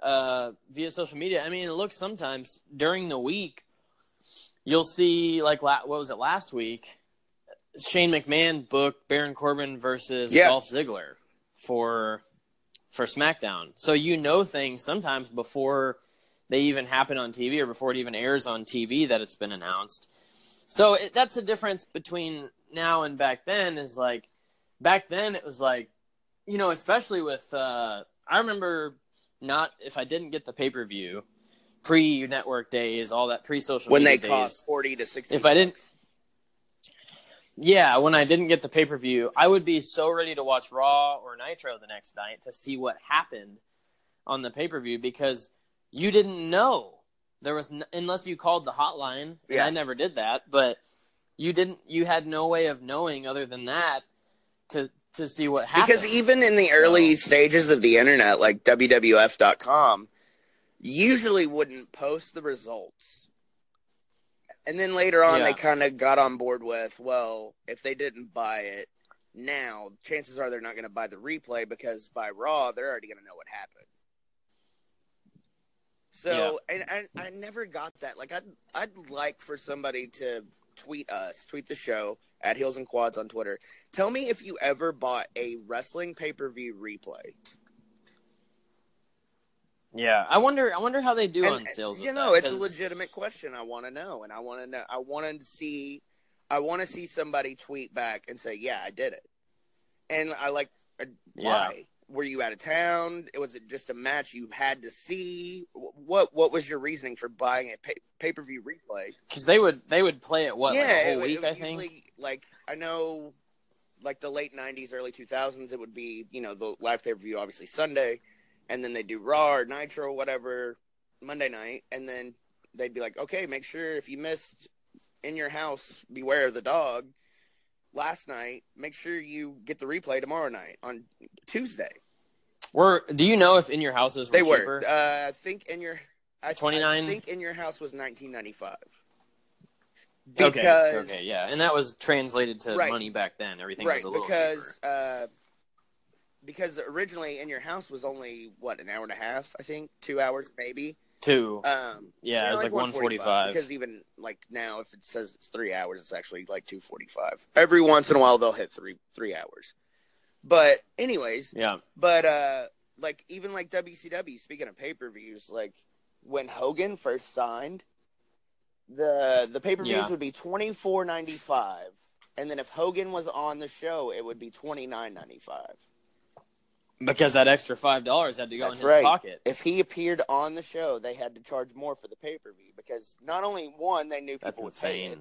uh, via social media. I mean, it looks sometimes during the week. You'll see like la- what was it last week? Shane McMahon booked Baron Corbin versus Yeah. Dolph Ziggler for for SmackDown. So you know things sometimes before they even happen on TV or before it even airs on TV that it's been announced. So it, that's the difference between now and back then is like back then it was like you know especially with uh I remember not if I didn't get the pay-per-view pre network days all that pre social When they days cost forty to sixty. if I didn't yeah, when I didn't get the pay per view, I would be so ready to watch Raw or Nitro the next night to see what happened on the pay per view because you didn't know there was n- unless you called the hotline. And Yeah. I never did that, but you didn't. You had no way of knowing other than that to to see what happened. Because even in the early stages of the internet, like WWF.com, usually wouldn't post the results. And then later on, Yeah. they kind of got on board with, well, if they didn't buy it now, chances are they're not going to buy the replay because by Raw, they're already going to know what happened. So, and I, I never got that. Like, I'd, I'd like for somebody to tweet us, tweet the show at Heels and Quads on Twitter. Tell me if you ever bought a wrestling pay per view replay. yeah, I wonder. I wonder how they do And, on sales. you know, that, it's a legitimate question. I want to know, and I want to know. I want to see. I want to see somebody tweet back and say, "Yeah, I did it." And I like, uh, why? Were you out of town? Was it just a match you had to see? What What was your reasoning for buying a pay per view replay? because they would they would play it what like a whole it- week. it I think. Like I know, like the late '90s, early 2000s, it would be you know the live pay per view, obviously Sunday, and then they do Raw or Nitro, or whatever, Monday night, and then they'd be like, okay, make sure if you missed in your house, beware of the dog. Last night, make sure you get the replay tomorrow night on Tuesday. Were do you know if in your houses were They cheaper? were. Uh, I think in your. I, 29? Think in your house was 1995. okay, Because okay, yeah, and that was translated to Right. money back then. Everything right was a little because cheaper. uh, because originally in your house was only what an hour and a half, I think, two hours maybe. Two. Um, yeah, it's was like one forty five. Because even like now, if it says it's three hours, it's actually like two forty five. Every once in a while, they'll hit three three hours. But anyways, Yeah. but uh, like even like WCW. Speaking of pay per views, like when Hogan first signed, the the pay per views Yeah. would be twenty four ninety five, and then if Hogan was on the show, it would be twenty nine ninety five. Because that extra five dollars had to go That's in his right. pocket. If he appeared on the show, they had to charge more for the pay per view because not only one they knew people That's would pay it,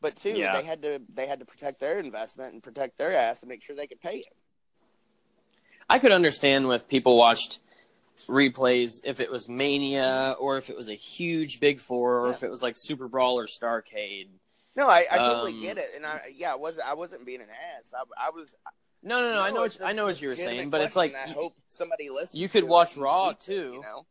but two Yeah. they had to they had to protect their investment and protect their ass and make sure they could pay him. I could understand if people watched replays if it was Mania or if it was a huge Big Four or if it was like Super Brawl or Starcade. No, I, I totally Um, get it, and I yeah, I wasn't I wasn't being an ass. I, I was. No, no, no. I know. it's What, I know what you were saying, but it's like. I you, hope somebody listens. you could watch Raw, tweets it, too. you know,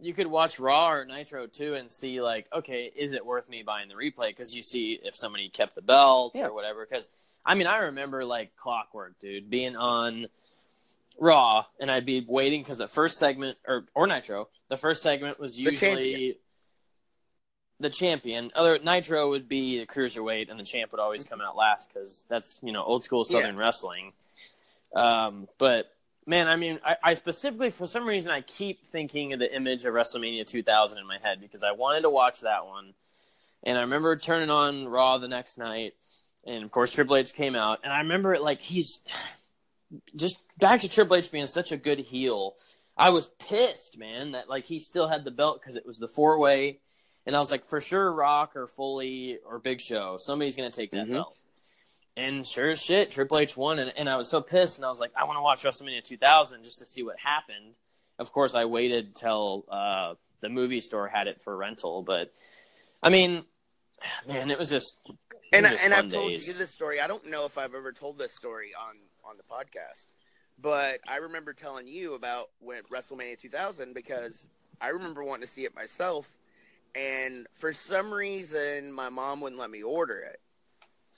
you could watch Raw or Nitro too and see like, okay, is it worth me buying the replay? Because you see if somebody kept the belt Yeah. or whatever. Because I mean, I remember like Clockwork, dude, being on Raw, and I'd be waiting because the first segment or or Nitro, the first segment was usually. The champion. Other Nitro would be the cruiserweight, and the champ would always come out last because that's you know old school Southern wrestling. Um, but man, I mean, I, I specifically for some reason I keep thinking of the image of WrestleMania 2000 in my head because I wanted to watch that one, and I remember turning on Raw the next night, and of course Triple H came out, and I remember it like he's just back to Triple H being such a good heel. I was pissed, man, that like he still had the belt because it was the four way, and I was like, for sure, Rock or Foley or Big Show, somebody's gonna take that Mhm. belt. And sure as shit, Triple H won, and, and I was so pissed, and I was like, I want to watch WrestleMania 2000 just to see what happened. Of course, I waited till uh, the movie store had it for rental, but I mean, man, it was just it and was just and fun I've told you this story. I don't know if I've ever told this story on on the podcast, but I remember telling you about when WrestleMania 2000 because I remember wanting to see it myself, and for some reason my mom wouldn't let me order it,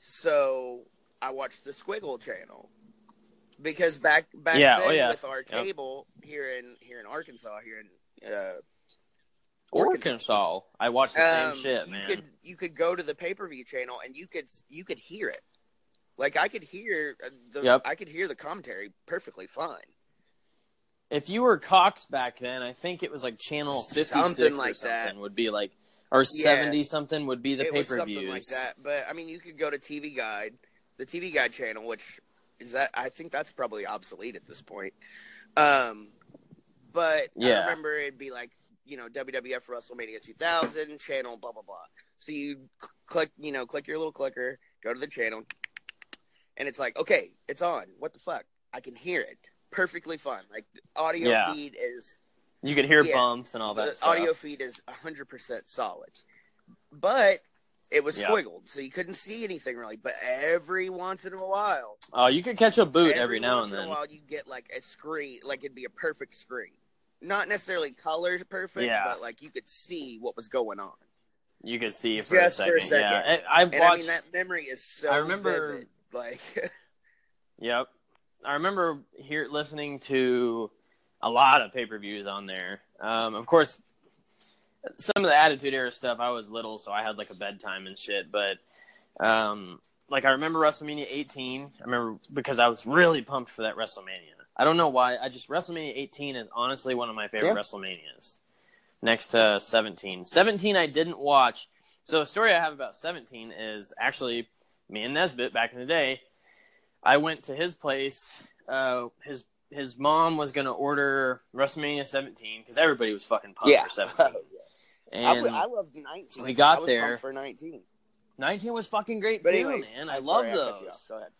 so I watched the Squiggle channel because back back Yeah, then oh, yeah. with our Yep. cable here in here in Arkansas here in uh, Arkansas. I watched the same um, shit, you man. Could, you could go to the pay per view channel and you could you could hear it. Like I could hear uh, the Yep. I could hear the commentary perfectly fine. If you were Cox back then, I think it was like channel fifty Something six like or something that. would be like, or Yeah. seventy something would be the pay per something like views. that. But I mean, you could go to TV Guide, the TV Guide channel, which is that I think that's probably obsolete at this point. Um, but Yeah. I remember it'd be like you know WWF WrestleMania 2000 channel, blah blah blah. So you cl- click, you know, click your little clicker, go to the channel, and it's like, okay, it's on. What the fuck? I can hear it perfectly fine. Like audio Yeah. feed is You can hear Yeah. bumps and all that the stuff. audio feed is 100% solid. But it was Yeah. squiggled, so you couldn't see anything really. But every once in a while, Oh, you could catch a boot every, now once and in then. a while, you get like a screen, like it'd be a perfect screen. Not necessarily color perfect, Yeah. but like you could see what was going on. You could see for Just a for a second. Yeah. I, I've And. I mean, that memory is so I remember- vivid. Like, Yep. I remember here listening to a lot of pay per views on there. Um, of course, some of the Attitude Era stuff. I was little, so I had like a bedtime and shit. But um, like I remember WrestleMania 18. I remember because I was really pumped for that WrestleMania. I don't know why. I just WrestleMania 18 is honestly one of my favorite Yeah. WrestleManias. Next to 17. 17 I didn't watch. So a story I have about 17 is actually me and Nesbitt back in the day. I went to his place. Uh, his his mom was gonna order WrestleMania 17 because everybody was fucking pumped yeah. for 17. I, And would- I loved 19. we got I there. for 19. 19 was fucking great But too, anyways, man. I love sorry, I cut you those. Go ahead.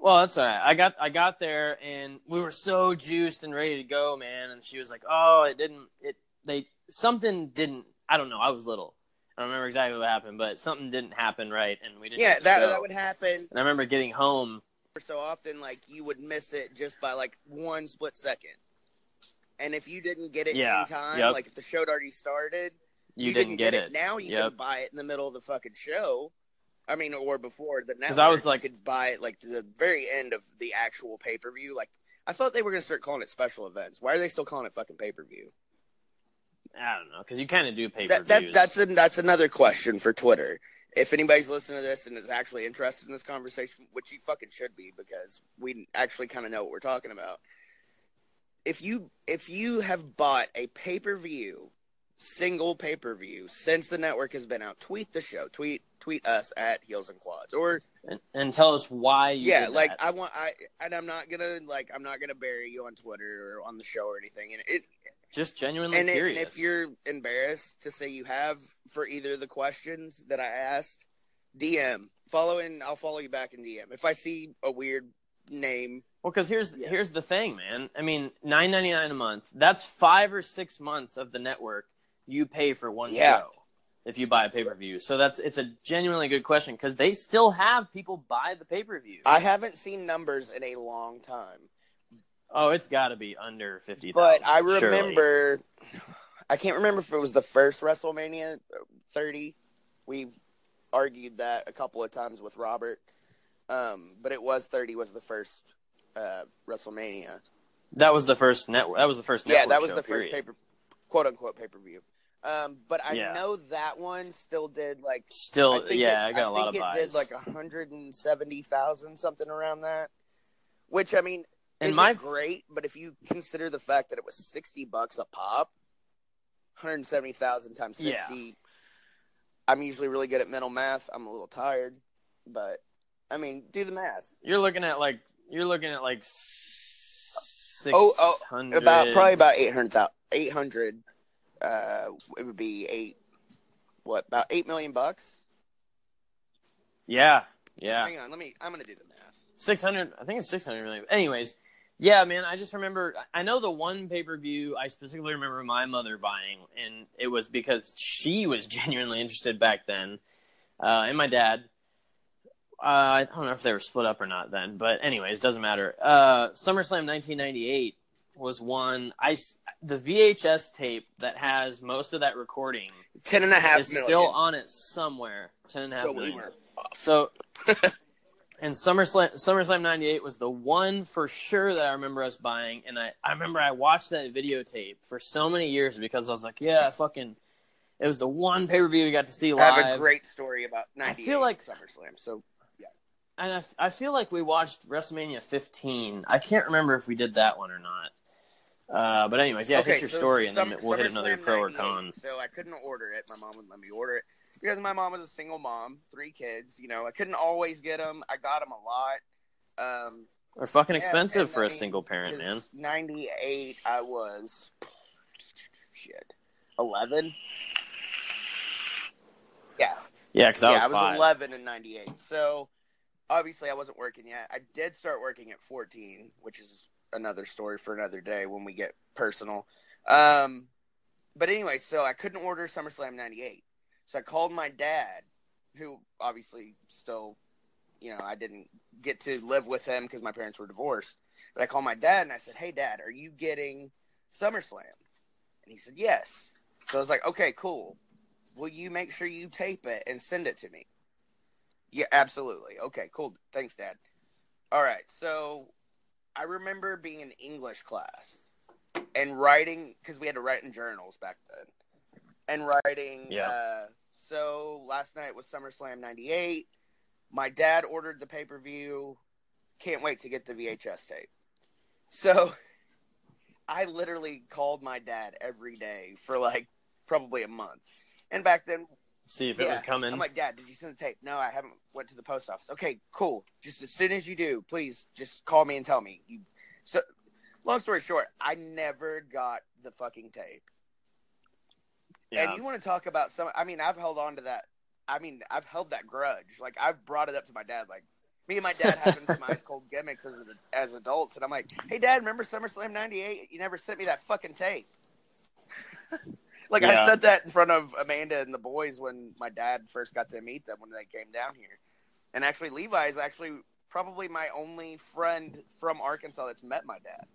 Well, that's all right. I got I got there and we were so juiced and ready to go, man. And she was like, "Oh, it didn't. It they something didn't. I don't know. I was little. I don't remember exactly what happened, but something didn't happen right, and we didn't. Yeah, that that would happen And I remember getting home. so often. Like you would miss it just by like one split second. And if you didn't get it Yeah, in time, yep. like if the show had already started, You, didn't, get, it. Now you Yep. can buy it in the middle of the fucking show. I mean, or before the network. I was like- you could buy it like to the very end of the actual pay per view. Like I thought they were gonna start calling it special events. Why are they still calling it fucking pay per view? I don't know because you kind of do pay per That, that that's a, that's another question for Twitter. If anybody's listening to this and is actually interested in this conversation, which you fucking should be, because we actually kind of know what we're talking about. if you if you have bought a pay per view, single pay per view since the network has been out, tweet the show. Tweet tweet us at Heels and Quads or and, and tell us why you yeah, like that. I want I and I'm not gonna like I'm not gonna bury you on Twitter or on the show or anything. And it just genuinely and, it, and if you're embarrassed to say you have for either of the questions that I asked, DM follow and I'll follow you back in DM. If I see a weird name, well, because here's Yeah. here's the thing, man. I mean, nine ninety nine a month. That's five or six months of the network you pay for one Yeah. show if you buy a pay per view. So that's it's a genuinely good question because they still have people buy the pay per view. I haven't seen numbers in a long time. Oh, it's got to be under fifty. But I remember, I can't remember if it was the first WrestleMania 30. We've argued that a couple of times with Robert, um, but it was 30 was the first uh, WrestleMania. that was the first network. That was the first. Yeah, that was show, the first paper, quote unquote pay per view. Um, but I Yeah. know that one still did like Still, I think yeah, it, I got a lot of think buys. it did like hundred and seventy thousand something around that, which I mean And my- great, but if you consider the fact that it was sixty bucks a pop, one hundred seventy thousand times Yeah. sixty. I'm usually really good at mental math. I'm a little tired, but I mean, do the math. You're looking at like you're looking at like six Oh, oh, hundred About probably about eight hundred thousand. Eight hundred. Uh, it would be eight. What about eight million bucks? yeah, yeah. Hang on, let me. I'm gonna do the math. Six hundred. I think it's six hundred million. Anyways, yeah, man. I just remember. I know the one pay per view. I specifically remember my mother buying, and it was because she was genuinely interested back then, uh, and my dad. Uh, I don't know if they were split up or not then, but anyways, doesn't matter. Uh, SummerSlam 1998 was one. I the VHS tape that has most of that recording Ten and a half is million. still on it somewhere. Ten and a half so we million. were So, and SummerSlam SummerSlam '98 was the one for sure that I remember us buying, and I I remember I watched that videotape for so many years because I was like, yeah, fucking, it was the one pay per view we got to see I live. have a great story about '98. I feel like- SummerSlam. So yeah, and I, I feel like we watched WrestleMania 15. I can't remember if we did that one or not. Uh, but anyways, yeah, okay, hit your so story, and Sum- then we'll hit another pro or con. So I couldn't order it. My mom wouldn't let me order it because my mom was a single mom, three kids. You know, I couldn't always get them. I got them a lot. Um, They're fucking Yeah, expensive for I a mean, single parent, man. 98, I was shit, 11. Yeah, Yeah, because I yeah, was I was 11 in 98. So obviously I wasn't working yet. I did start working at 14, which is another story for another day when we get personal. Um, but anyway, so I couldn't order SummerSlam 98. So I called my dad, who obviously still, you know, I didn't get to live with him because my parents were divorced. But I called my dad and I said, Hey, dad, are you getting SummerSlam? And he said, Yes. So I was like, Okay, cool will you make sure you tape it and send it to me? Yeah, absolutely. Okay, cool. Thanks, Dad. All right, so I remember being in English class and writing because we had to write in journals back then, and writing. Yeah. Uh, so last night was SummerSlam '98. My dad ordered the pay per view. Can't wait to get the VHS tape. So I literally called my dad every day for like probably a month. And back then, See if it was coming. I'm like, Dad, did you send the tape? No, I haven't. Went to the post office. Okay, cool. Just as soon as you do, please just call me and tell me. You. So, long story short, I never got the fucking tape. Yeah. And you want to talk about some? I mean, I've held on to that. I mean, I've held that grudge. Like I've brought it up to my dad. Like me and my dad having some ice cold gimmicks as as adults, and I'm like, Hey, Dad, remember SummerSlam '98? You never sent me that fucking tape. like Yeah. I said that in front of Amanda and the boys when my dad first got to meet them when they came down here. And actually, Levi is actually probably my only friend from Arkansas that's met my dad.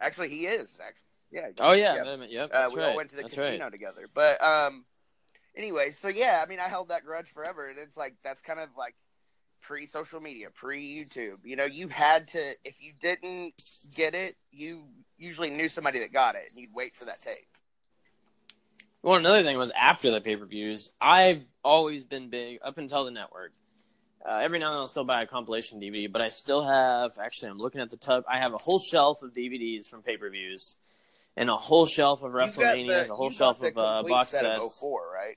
Actually, he is. Actually, yeah. oh yeah, yeah. yeah. yep. Uh, we right. all went to the that's casino right. together. But um, anyway, so yeah, I mean, I held that grudge forever, and it's like that's kind of like pre social media, pre YouTube. You know, you had to if you didn't get it, you usually knew somebody that got it, and you'd wait for that tape. Well, another thing was after the pay per views, I've always been big up until the network. Uh, every now and then I'll still buy a compilation DVD, but I still have. Actually, I'm looking at the tub. I have a whole shelf of DVDs from pay per views, and a whole shelf of You've got WrestleManias, the- a whole shelf of the uh, complete box set of sets. 04, right?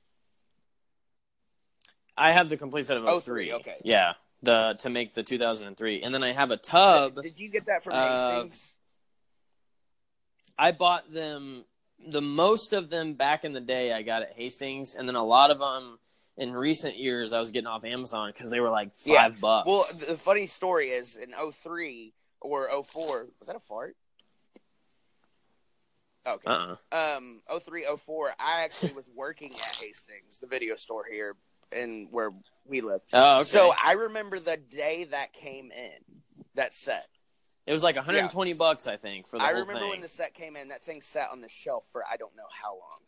I have the complete set of 03, 03. okay. Yeah, the to make the 2003, and then I have a tub. Did you get that from Uh, Hastings? I bought them the most of them back in the day. I got at Hastings, and then a lot of them in recent years I was getting off Amazon because they were like five Yeah. bucks. Well, the funny story is in 03 or 04, was that a fart? Okay. uh-uh. Um, 03, 04, I actually was working at Hastings, the video store here in where we live. Oh, okay. So I remember the day that came in, that set. it was like 120 bucks, I think, for the I whole remember thing. when the set came in, that thing sat on the shelf for I don't know how long.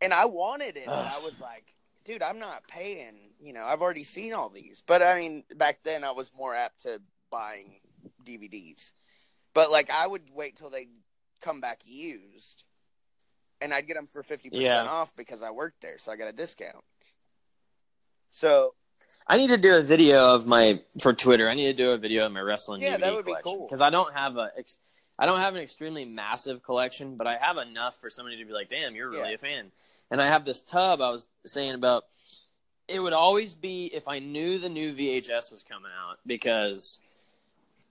And I wanted it, but I was like, dude, I'm not paying. You know, I've already seen all these. But I mean, back then I was more apt to buying DVDs. But like, I would wait till they come back used, and I'd get them for fifty Yeah. percent off because I worked there, so I got a discount. So I need to do a video of my for Twitter. I need to do a video of my wrestling Yeah, DVD that would be cool. because I don't have a ex- I don't have an extremely massive collection, but I have enough for somebody to be like, "Damn, you're really Yeah. a fan." And I have this tub. I was saying about. It would always be if I knew the new VHS was coming out because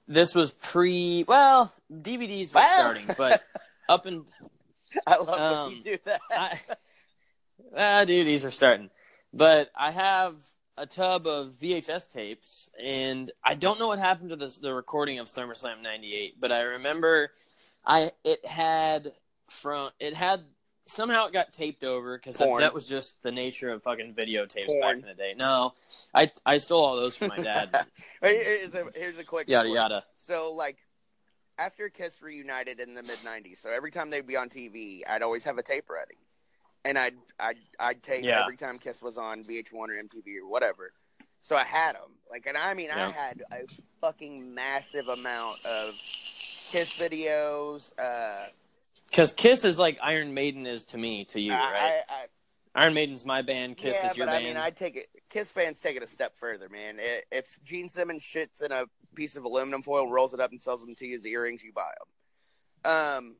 this was pre. Well, DVDs were starting, but up and I love Um, when you do that. I, ah, DVDs are starting. But I have a tub of VHS tapes, and I don't know what happened to this, the recording of SummerSlam '98, but I remember I it had from it had somehow it got taped over because that was just the nature of fucking videotapes back in the day. No, I I stole all those from my dad. here's, a, here's a quick yada story. yada. So like after Kiss reunited in the mid '90s, so every time they'd be on TV, I'd always have a tape ready, and I'd I'd I'd tape Yeah. every time Kiss was on VH1 or MTV or whatever. So I had them, like, and I mean, I had a fucking massive amount of Kiss videos. Uh, Because Kiss is like Iron Maiden is to me, to you, right? I, I, Iron Maiden's my band. Kiss yeah, is your but band. I mean, I take it. Kiss fans take it a step further, man. If Gene Simmons shits in a piece of aluminum foil, rolls it up, and sells them to you as earrings, you buy them. Um,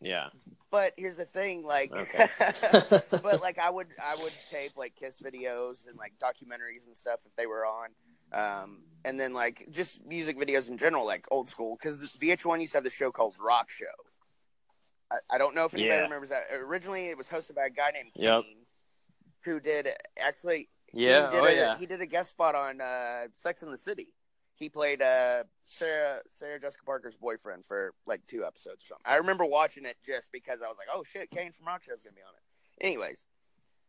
yeah. but here's the thing, like, Okay. but like, I would, I would tape like Kiss videos and like documentaries and stuff if they were on. Um, and then like just music videos in general, like old school, because VH1 used to have the show called Rock Show. I, I don't know if anybody Yeah. remembers that. Originally, it was hosted by a guy named Yep. Kane, who did actually Yeah. he did Oh a, yeah. He did a guest spot on uh, Sex in the City. He played uh, Sarah Sarah Jessica Parker's boyfriend for like two episodes. Or something. I remember watching it just because I was like, "Oh shit, Kane from Rock Show's gonna be on it." Anyways,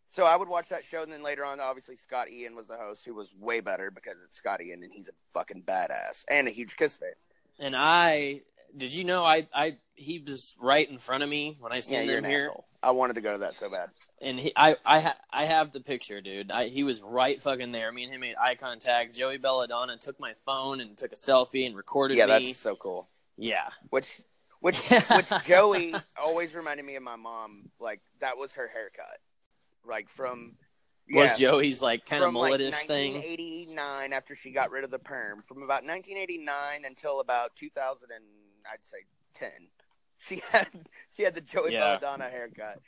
so I would watch that show, and then later on, obviously Scott Ian was the host, who was way better because it's Scott Ian, and he's a fucking badass and a huge Kiss fan. And I did you know I I he was right in front of me when I Yeah, seen you're him here, asshole. I wanted to go to that so bad. and he I I ha, I have the picture, dude. I, he was right fucking there. Me and him made eye contact. Joey Belladonna took my phone and took a selfie and recorded Yeah, me. that's so cool. Yeah, Which, which, which Joey always reminded me of my mom. Like that was her haircut, like from was yeah, Joey's like kind of from like mulletish thing. 1989 after she got rid of the perm. From about 1989 until about 2000 and I'd say 10, she had she had the Joey Yeah. Belladonna haircut.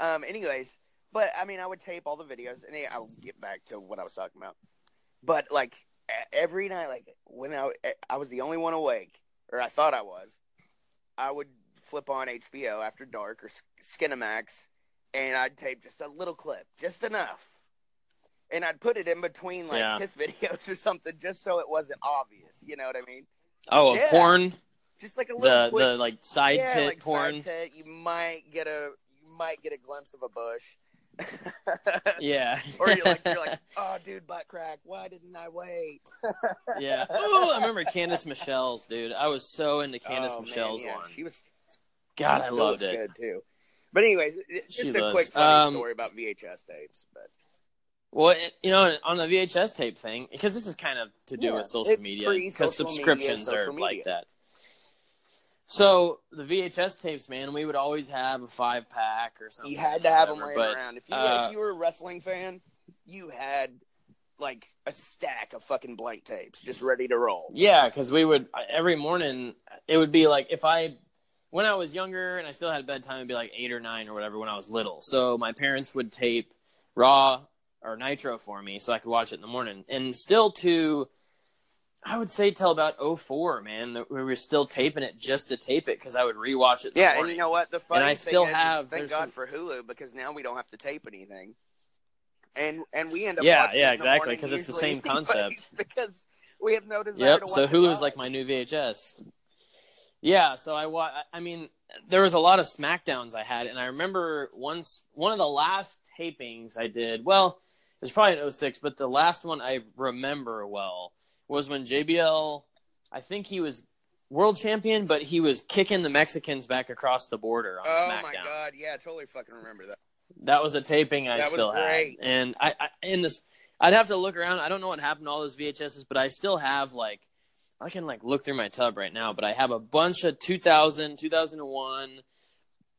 Um, anyways, but I mean, I would tape all the videos, and I'll get back to what I was talking about. But like every night, like when I I was the only one awake, or I thought I was, I would flip on HBO after dark or Sk- Skinemax, and I'd tape just a little clip, just enough, and I'd put it in between like Yeah. Kiss videos or something, just so it wasn't obvious. You know what I mean? Oh, Yeah. porn, Just like a little the quick, the like side yeah, tit like porn. Side tit, you might get a you might get a glimpse of a bush. Yeah, or you're like you're like, oh dude, butt crack. Why didn't I wait? yeah. Ooh, I remember Candice Michelle's, dude. I was so into Candice Oh, man, Michelle's yeah, one. She was God, she I loved it. Good too. But anyways, it's She just a quick funny Um, story about VHS tapes. But Well, it, you know, on the VHS tape thing, because this is kind of to do Yeah, with social media, because media, subscriptions are social like that. So the VHS tapes, man, we would always have a five pack or something. you had to have them laying but, around. If you uh, if you were a wrestling fan, you had like a stack of fucking blank tapes just ready to roll. Yeah, because we would every morning. It would be like if I, when I was younger and I still had a bedtime, it'd be like eight or nine or whatever when I was little. So my parents would tape Raw or Nitro for me so I could watch it in the morning. And still to, I would say till about 04, man, we were still taping it just to tape it because I would rewatch it. Yeah, and you know what? The funny I thing still is, is have- thank God some- for Hulu because now we don't have to tape anything. And and we end up Yeah, yeah, it in the exactly, because it's the same concept. because we have no desire Yep. to So Hulu's live. like my new VHS. Yeah. So I wa- I mean, there was a lot of Smackdowns I had, and I remember once one of the last tapings I did. Well, it was probably in 06, but the last one I remember well was when JBL. I think he was world champion, but he was kicking the Mexicans back across the border on Oh SmackDown. my god, yeah, I totally fucking remember that. That was a taping I That still had, and I, I in this I'd have to look around. I don't know what happened to all those VHSs, but I still have like I can like look through my tub right now, but I have a bunch of 2000, 2001,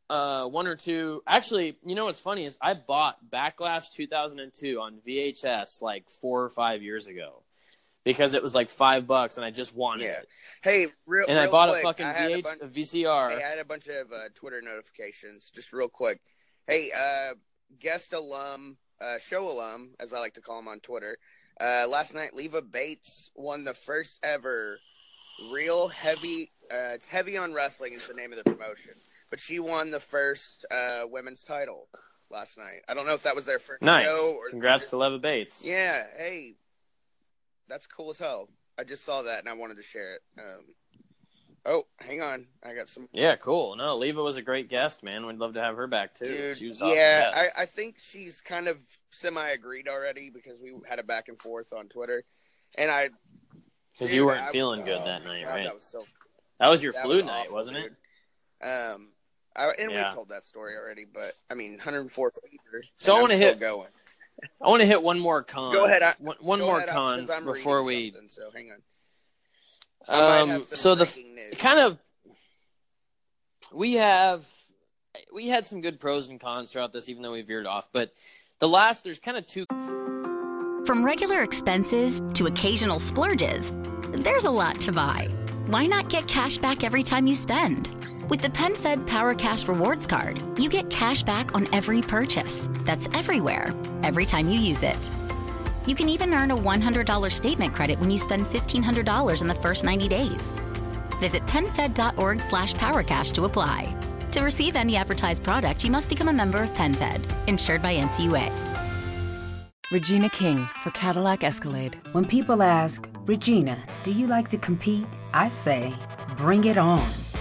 uh, one or two. Actually, you know what's funny is I bought Backlash 2002 on VHS like four or five years ago because it was like five bucks and I just wanted Yeah. it, Hey, real and I bought quick, a fucking a VH, bunch- a VCR. Hey, I had a bunch of uh, Twitter notifications, just real quick. Hey, uh, guest alum, uh, show alum, as I like to call him on Twitter. Uh, last night, Leva Bates won the first ever real heavy. Uh, it's heavy on wrestling is the name of the promotion, but she won the first uh, women's title last night. I don't know if that was their first nice. show or Congrats just- to Leva Bates. Yeah, hey, that's cool as hell. I just saw that and I wanted to share it. Um, oh, hang on, I got some. Yeah, cool. No, Leva was a great guest, man. We'd love to have her back too. Dude, she was awesome yeah. I, I think she's kind of semi agreed already because we had a back and forth on Twitter, and I Because you weren't I- feeling oh good that night, God, right? That was so. That was your that flu was night, awful, wasn't dude. it? Um, I, and Yeah. we've told that story already, but I mean, 104 fever. So I wanna still hit- going. I want to hit one more con. Go ahead, I- one one Go more ahead, I- con 'cause I'm before we. So hang on. Um, so the news. kind of we have we had some good pros and cons throughout this, even though we veered off. But the last, there's kind of two From regular expenses to occasional splurges, there's a lot to buy. Why not get cash back every time you spend? With the PenFed Power Cash Rewards Card, you get cash back on every purchase. That's everywhere, every time you use it. You can even earn a $100 statement credit when you spend $1,500 in the first 90 days. Visit penfed.org slash powercash to apply. To receive any advertised product, you must become a member of PenFed, insured by NCUA. Regina King for Cadillac Escalade. When people ask, Regina, do you like to compete? I say, bring it on.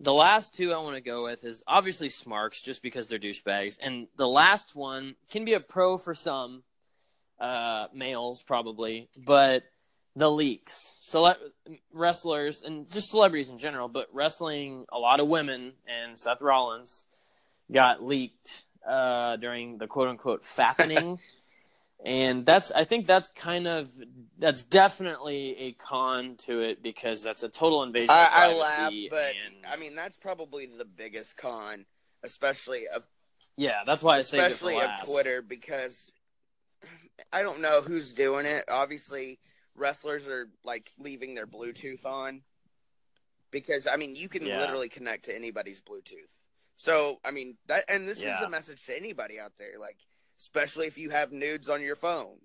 the last two I want to go with is obviously Smarks, just because they're douchebags, and the last one can be a pro for some uh, males probably, but the leaks, Cele- wrestlers, and just celebrities in general, but wrestling, a lot of women, and Seth Rollins got leaked uh, during the quote unquote fappening. And that's I think that's kind of that's definitely a con to it because that's a total invasion of I, I laugh, but and, I mean that's probably the biggest con, especially of yeah, that's why I say especially of. Twitter because I don't know who's doing it. Obviously, wrestlers are like leaving their Bluetooth on because I mean you can Yeah. literally connect to anybody's Bluetooth. So I mean that, and this is a message to anybody out there, like especially if you have nudes on your phone.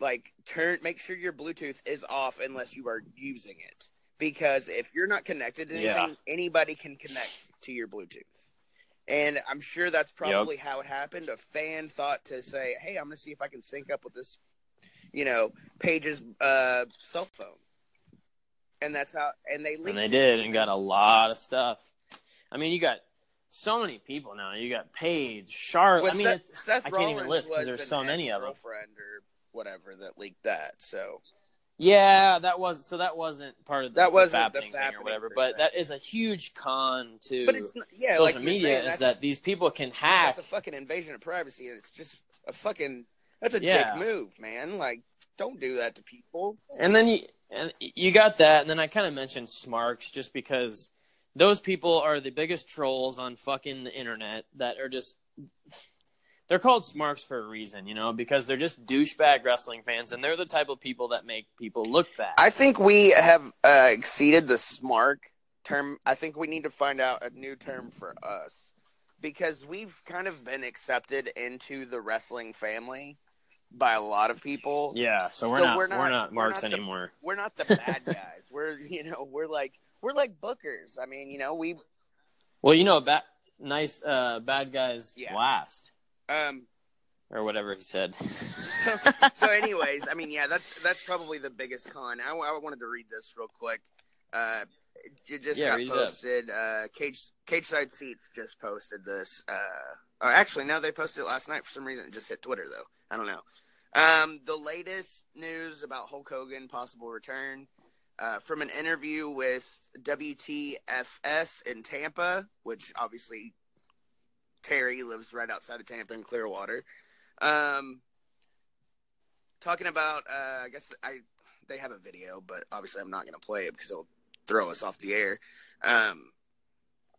Like turn, make sure your Bluetooth is off unless you are using it, because if you're not connected to anything, Yeah. anybody can connect to your Bluetooth. And I'm sure that's probably how it happened. A fan thought to say, "Hey, I'm to see if I can sync up with this, you know, Paige's uh, cell phone." And that's how. And they leaked and they did and got a lot of stuff. I mean, you got so many people now. You got Paige, Charlotte. Well, I mean, Seth, Seth I can't even list because there's so many of them. ex-girlfriend or whatever that leaked that. So Yeah, that was so. That wasn't part of the, That wasn't the the thing or whatever. but that is a huge con to But it's not, yeah, social like media saying, is that these people can hack. That's a fucking invasion of privacy, and it's just a fucking. That's a Yeah. dick move, man. Like, don't do that to people. And then you and you got that, and then I kind of mentioned Smarks just because those people are the biggest trolls on fucking the internet that are just they're called Smarks for a reason, you know, because they're just douchebag wrestling fans, and they're the type of people that make people look bad. I think we have uh, exceeded the smark term. I think we need to find out a new term for us because we've kind of been accepted into the wrestling family by a lot of people. yeah, so we're not we're we're not- not, we're Marks not the- anymore. We're not the bad guys. we're you know we're like we're like bookers. I mean you know we Well, you know, ba- nice uh, bad guys Yeah. last um or whatever he said. so, so anyways i mean yeah that's that's probably the biggest con i, I wanted to read this real quick uh it just Yeah, got read it up. posted uh cage cage side seats just posted this uh or actually no they posted it last night for some reason it just hit twitter though i don't know um the latest news about hulk hogan possible return uh, from an interview with WTFS in Tampa, which obviously Terry lives right outside of Tampa in Clearwater. Um, talking about, uh, I guess I they have a video, but obviously I'm not going to play it because it'll throw us off the air. Um,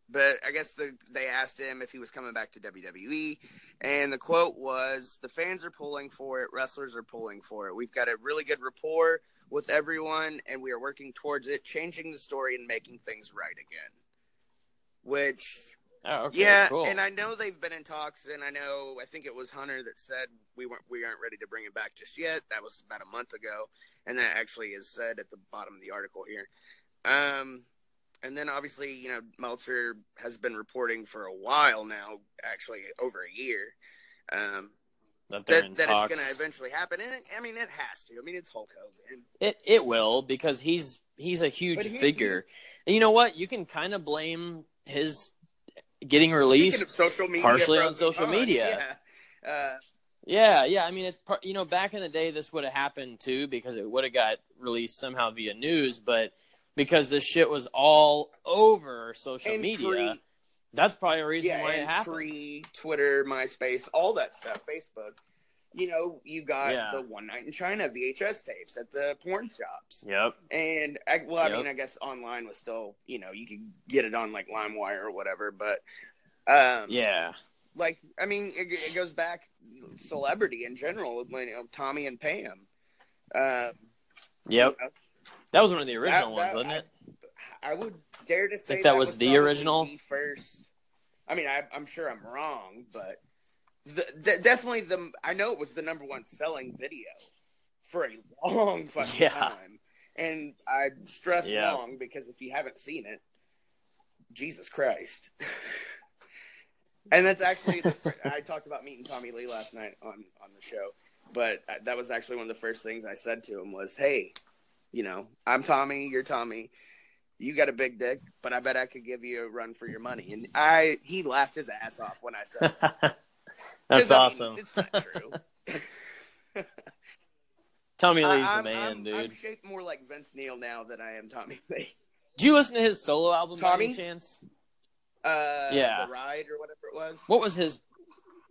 but I guess the, they asked him if he was coming back to WWE, and the quote was, "The fans are pulling for it, wrestlers are pulling for it. We've got a really good rapport with everyone, and we are working towards it, changing the story and making things right again." Which Oh, okay, yeah, cool. and I know they've been in talks, and I know I think it was Hunter that said we weren't we aren't ready to bring it back just yet. That was about a month ago, and that actually is said at the bottom of the article here. Um, and then obviously you know Meltzer has been reporting for a while now, actually over a year, um, that that, that it's going to eventually happen. And it, I mean, it has to. I mean, it's Hulk Hogan. It it will because he's he's a huge he- figure. And you know what? You can kind of blame his getting released. social media, partially on social cons, media. Yeah. Uh, Yeah, yeah. I mean, it's par- you know back in the day this would have happened too because it would have got released somehow via news, but because this shit was all over social media, pre- that's probably a reason yeah, why it happened. pre Twitter, MySpace, all that stuff, Facebook. You know, you got Yeah. the one night in Chyna VHS tapes at the porn shops, Yep. and I, well, I Yep. mean, I guess online was still, you know, you could get it on like LimeWire or whatever, but um, Yeah. like I mean, it, it goes back celebrity in general, you know, Tommy and Pam. Um, Yep. you know, That was one of the original that- ones, wasn't it? I would dare to say Think that was the original? the first. I mean, I, I'm sure I'm wrong, but the, the, definitely the. I know it was the number one selling video for a long fucking Yeah. time, and I stress Yeah. long because if you haven't seen it, Jesus Christ. and that's actually the, I talked about meeting Tommy Lee last night on on the show, but that was actually one of the first things I said to him was, "Hey, you know, I'm Tommy, you're Tommy." You got a big dick, but I bet I could give you a run for your money. And I, he laughed his ass off when I said, that. That's 'Cause, I mean, awesome. it's not true. Tommy I- Lee's the I'm- man, I'm- dude. I'm shaped more like Vince Neil now than I am Tommy Lee. Did you listen to his solo album by any chance? Uh, Yeah. the ride or whatever it was. What was his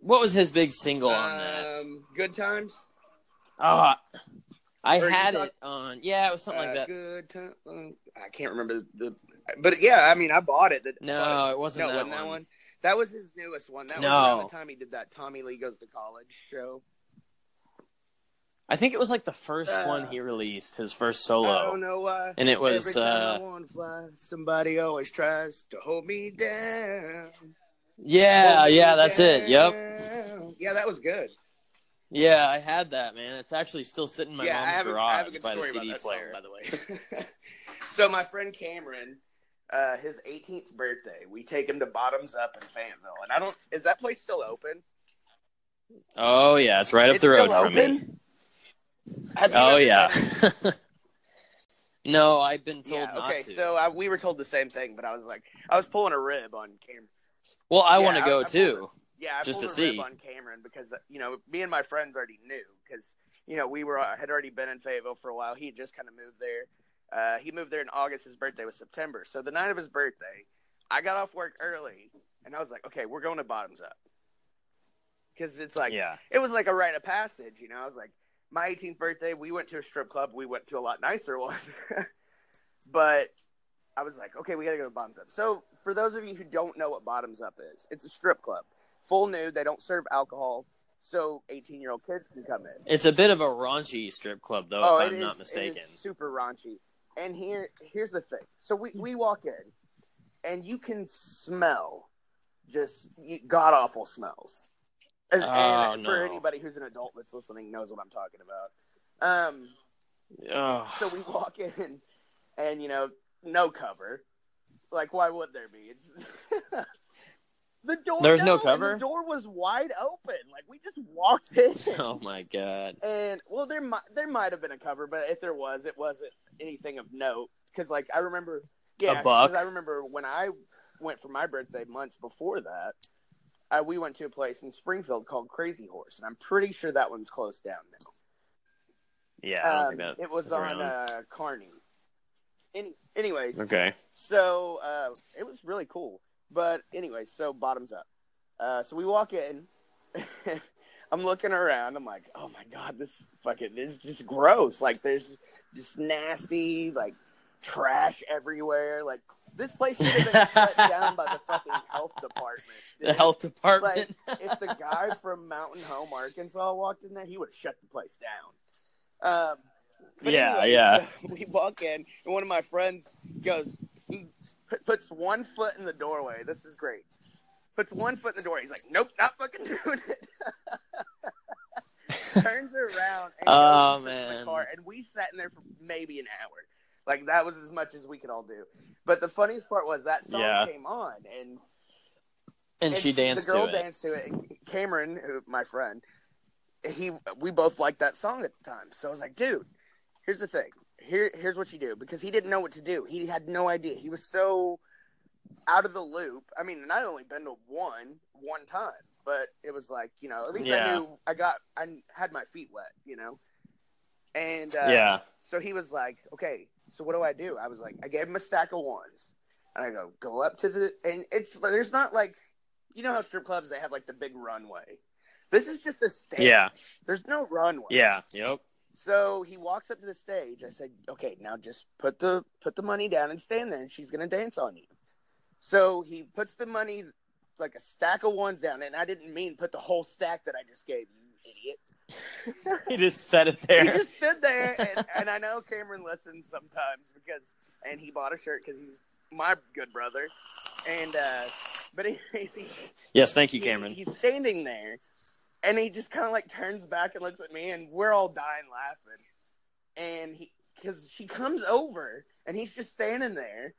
What was his big single on that? Um, good times. Oh, I or had it on. Yeah, it was something like that. Good time. I can't remember the, but yeah, I mean, I bought it. I No, bought it wasn't no, that wasn't that one. one. That was his newest one. That was No. around the time he did that Tommy Lee goes to college show. I think it was like the first Uh, one he released, his first solo. I don't know why. And it was, Every time I uh, want to fly, somebody always tries to hold me down. Yeah, Hold me yeah, that's it. Yep. Yeah, that was good. Yeah, I had that, man. It's actually still sitting in my yeah, I mom's have, a, I garage have a good by the CD about player. song, by the way. so my friend Cameron, uh, his 18th birthday, we take him to Bottoms Up in Fayetteville, and I don't. Is that place still open? Oh yeah, it's right up It's the road from me. open? Have you Oh yeah. no, I've been told yeah. not Okay, to. so uh, we were told the same thing, but I was like, I was pulling a rib on Cameron. well, I Yeah, want to go I too. Yeah, I Just pulled to a rib see. on Cameron because uh, you know me and my friends already knew because you know, we were had already been in Fayetteville for a while. He had just kind of moved there. Uh, he moved there in August. His birthday was September. So the night of his birthday, I got off work early, and I was like, okay, we're going to Bottoms Up because it's like Yeah. it was like a rite of passage. You know, I was like, my 18th birthday, we went to a strip club. We went to a lot nicer one, but I was like, okay, we got to go to Bottoms Up. So for those of you who don't know what Bottoms Up is, it's a strip club, full nude. They don't serve alcohol, so 18 year old kids can come in. It's a bit of a raunchy strip club, though, Oh, if I'm not is- mistaken. It is super raunchy. And here, here's the thing. So we, we walk in, and you can smell just god awful smells. And, Oh, and for no. anybody who's an adult that's listening, knows what I'm talking about. Um, Ugh. so we walk in, and you know, no cover. Like, why would there be? It's the door. There's no and cover? The door was wide open. Like we just walked in. oh my god. And well, there might there might have been a cover, but if there was, it wasn't anything of note. Because like I remember, yeah, buck? 'cause I remember when I went for my birthday months before that. I, we went to a place in Springfield called Crazy Horse, and I'm pretty sure that one's closed down now. Yeah, Um, it was is on uh, Carney. Any, anyways, Okay. so uh, it was really cool. But anyway, so bottoms up. Uh, so we walk in. I'm looking around. I'm like, oh my god, this fucking is just gross. Like there's just nasty like trash everywhere. Like this place should have been shut down by the fucking health department. The health department. Like if the guy from Mountain Home, Arkansas, walked in there, he would have shut the place down. Um, Yeah, anyway, yeah. so we walk in, and one of my friends goes, put, puts one foot in the doorway. This is great. Puts one foot in the door. He's like, "Nope, not fucking doing it." Turns around and Oh, goes to the car, and we sat in there for maybe an hour. Like that was as much as we could all do. But the funniest part was that song Yeah. came on, and and she danced the girl to it. danced to it. And Cameron, who, my friend, he we both liked that song at the time. So I was like, dude, here's the thing. Here, here's what you do because he didn't know what to do. He had no idea. He was so out of the loop. I mean, and I'd only been to one one time, but it was like you know, at least I knew I got I had my feet wet, you know. And uh, yeah. so he was like, okay, so what do I do? I was like, I gave him a stack of ones. And I go, go up to the, and it's, there's not like, you know how strip clubs, they have like the big runway. This is just a stage. Yeah. There's no runway. Yeah. Yep. So he walks up to the stage. I said, okay, now just put the, put the money down and stand there and she's going to dance on you. So he puts the money, like a stack of ones down. And I didn't mean put the whole stack that I just gave you, you idiot. He just set it there. He just stood there, and, and I know Cameron listens sometimes because, and he bought a shirt because he's my good brother, and uh, but anyways, he, yes, thank you, he- Cameron. he's standing there, and he just kind of like turns back and looks at me, and we're all dying laughing, and he because she comes over, and he's just standing there,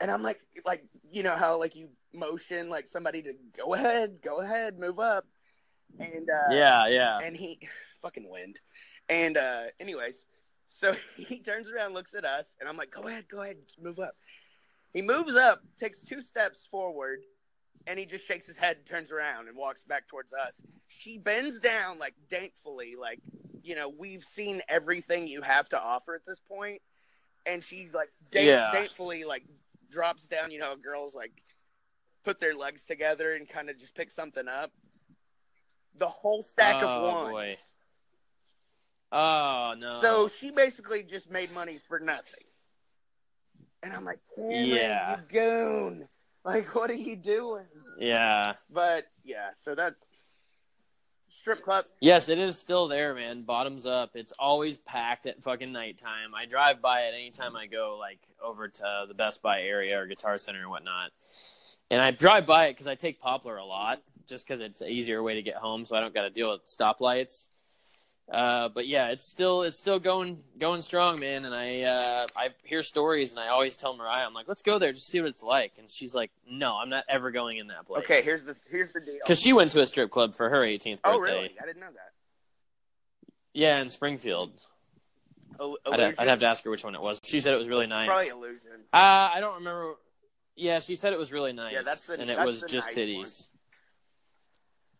and I'm like, like you know how like you motion like somebody to go ahead, go ahead, move up, and uh, yeah, yeah. and he fucking wind. And uh anyways, so he turns around, looks at us, and I'm like, "Go ahead, go ahead, move up." He moves up, takes two steps forward, and he just shakes his head, turns around, and walks back towards us. She bends down, like daintfully, like you know, we've seen everything you have to offer at this point, and she like da- Yeah. daintfully like drops down. You know, girls like put their legs together and kind of just pick something up. The whole stack Oh, of wands. boy. Oh no. So she basically just made money for nothing. And I'm like, Cameron, Yeah. you goon. Like, what are you doing? yeah. But yeah, so that strip club. Yes, it is still there, man. Bottoms up. It's always packed at fucking nighttime. I drive by it anytime I go, like over to the Best Buy area or Guitar Center and whatnot. And I drive by it because I take Poplar a lot, just because it's an easier way to get home, so I don't got to deal with stoplights. Uh, but yeah, it's still it's still going going strong, man. And I uh, I hear stories, and I always tell Mariah, I'm like, let's go there, just see what it's like. And she's like, no, I'm not ever going in that place. Okay, here's the here's the deal. because she went to a strip club for her 18th birthday. oh, really? I didn't know that. Yeah, in Springfield. I'd, Illusion? I'd have to ask her which one it was. She said it was really nice. Probably illusion. Uh, I don't remember. Yeah, she said it was really nice. Yeah, that's the- and it was just nice titties.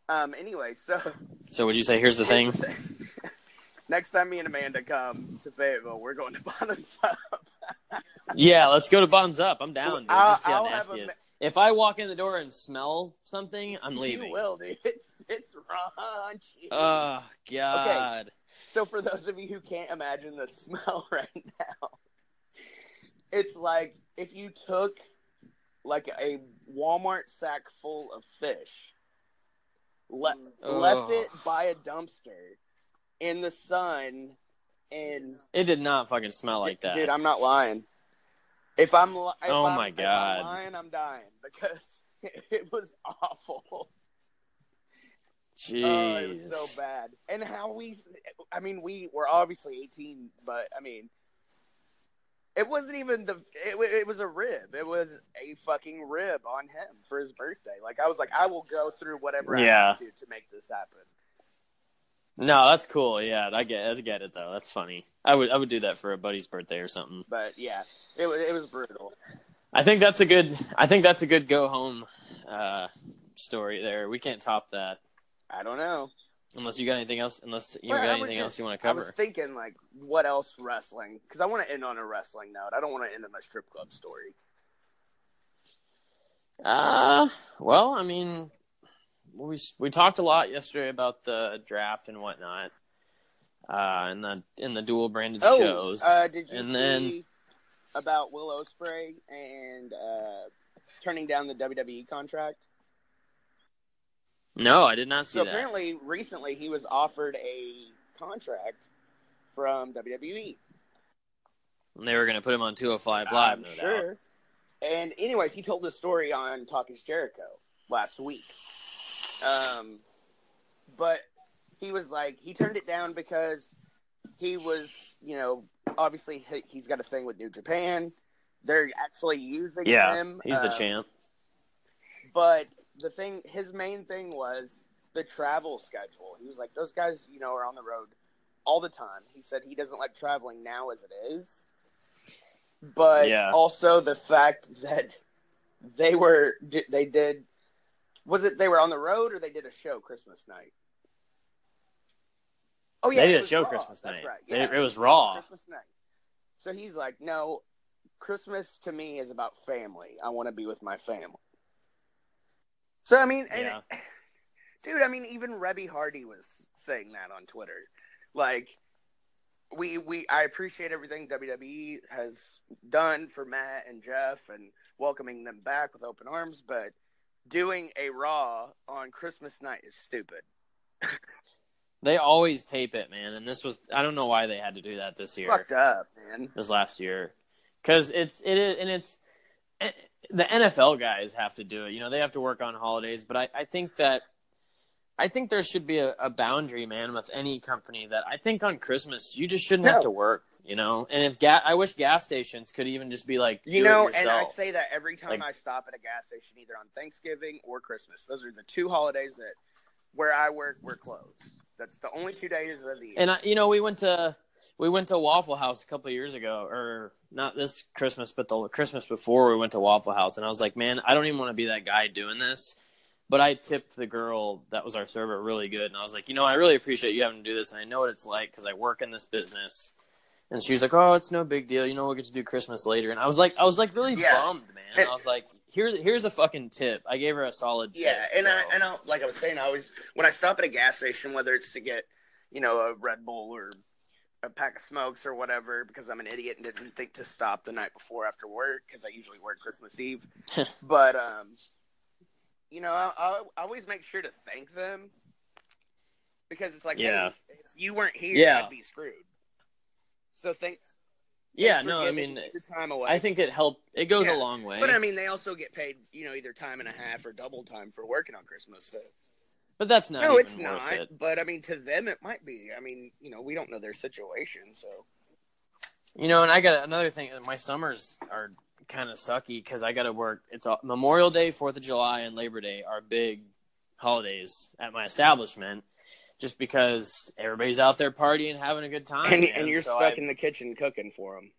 Um. Anyway, so So would you say here's the thing? Next time me and Amanda come to Fayetteville, we're going to Bottoms Up. Yeah, let's go to Bottoms Up. I'm down, dude. I'll- Just see how I'll have nasty a it is. If I walk in the door and smell something, I'm leaving. You will, dude. It's it's raunchy. Oh God. Okay. So for those of you who can't imagine the smell right now, it's like if you took like a Walmart sack full of fish, le- left it by a dumpster in the sun, and It did not fucking smell like that. dude, I'm not lying. If I'm, if Oh I'm- my if I'm God. lying, I'm dying because it was awful. Jeez. Oh, it was so bad. And how we, I mean, we were obviously 18, but I mean, it wasn't even the, it, it was a rib. It was a fucking rib on him for his birthday. Like, I was like, I will go through whatever I have to to make this happen. No, that's cool. Yeah, I get, I get it though. That's funny. I would, I would do that for a buddy's birthday or something. But yeah, it was, it was brutal. I think that's a good, I think that's a good go home uh, story there. We can't top that I don't know. unless you got anything else. Unless you Well, got anything else you want to cover. I was thinking, like, what else wrestling? Because I want to end on a wrestling note. I don't want to end on a strip club story. Uh, well, I mean, we we talked a lot yesterday about the draft and whatnot, uh, and the in the dual branded Oh, shows. uh, did you and see then about Will Ospreay and uh, turning down the WWE contract? no, I did not see So that. apparently, recently he was offered a contract from WWE. And they were going to put him on 205 Live, I'm no sure. doubt. And anyways, he told the story on Talk is Jericho last week. Um, but he was like he turned it down because he was, you know, obviously he- he's got a thing with New Japan. They're actually using Yeah, him. he's the um, champ. But the thing, his main thing was the travel schedule. He was like, those guys, you know, are on the road all the time. He said he doesn't like traveling now as it is. But Yeah. also the fact that they were, they did, was it they were on the road or they did a show Christmas night? Oh yeah, They did a show Raw. Christmas That's night. right. Yeah, it was Raw. Christmas night. So he's like, no, Christmas to me is about family. I want to be with my family. So I mean, and Yeah. dude, I mean, even Reby Hardy was saying that on Twitter. Like, we we I appreciate everything WWE has done for Matt and Jeff and welcoming them back with open arms, but doing a Raw on Christmas night is stupid. They always tape it, man. And this was, I don't know why they had to do that this year. Fucked up, man. this last year because it's it is and it's eh, the NFL guys have to do it. You know, they have to work on holidays, but I, I think that I think there should be a, a boundary, man, with any company that I think on Christmas you just shouldn't have to work. You know, and if ga- I wish gas stations could even just be like You know, and I say that every time Like- I stop at a gas station, either on Thanksgiving or Christmas. Those are the two holidays that where I work we're closed. That's the only two days of the year. And I, you know, we went to we went to Waffle House a couple of years ago, or not this Christmas, but the Christmas before we went to Waffle House, and I was like, man, I don't even want to be that guy doing this. But I tipped the girl that was our server really good, and I was like, you know, I really appreciate you having to do this, and I know what it's like because I work in this business. And she was like, "Oh, it's no big deal. You know, we'll get to do Christmas later." And I was like, I was like really Yeah. bummed, man. I was like, "Here's here's a fucking tip." I gave her a solid tip. Yeah, and I so- and I like I was saying, I always when I stop at a gas station, whether it's to get you know a Red Bull or a pack of smokes or whatever, because I'm an idiot and didn't think to stop the night before after work because I usually work Christmas Eve. but um, you know, I, I, I always make sure to thank them because it's like, Yeah. hey, if you weren't here, Yeah. I'd be screwed. So thanks. yeah, thanks no, I mean, the time away. I think it helped. It goes Yeah. a long way. But I mean, they also get paid, you know, either time and a half or double time for working on Christmas. So. But that's not no, even it's worth not. it. But I mean, to them, it might be. I mean, you know, we don't know their situation, so You know, and I got another thing. My summers are kind of sucky because I got to work. It's a, Memorial Day, Fourth of July, and Labor Day are big holidays at my establishment. Just because everybody's out there partying, having a good time, and, and you're So stuck I- in the kitchen cooking for them.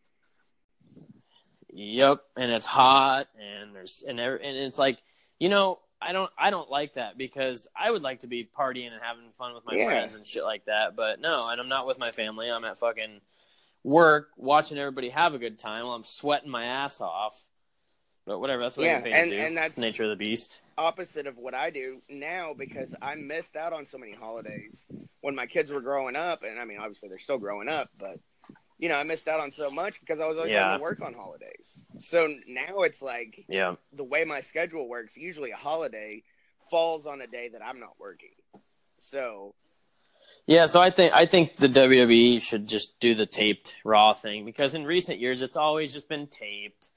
Yep, and it's hot, and there's and every, and it's like you know I don't I don't like that because I would like to be partying and having fun with my Yeah. friends and shit like that. But no, and I'm not with my family. I'm at fucking work watching everybody have a good time while I'm sweating my ass off. But whatever, that's what Yeah, and- and that's- the nature of the beast. opposite of what I do now because I missed out on so many holidays when my kids were growing up, and I mean, obviously they're still growing up, but you know, I missed out on so much because I was always Yeah. having to work on holidays. So now it's like Yeah. the way my schedule works. Usually, a holiday falls on a day that I'm not working. So Yeah, so I think I think the WWE should just do the taped Raw thing because in recent years it's always just been taped,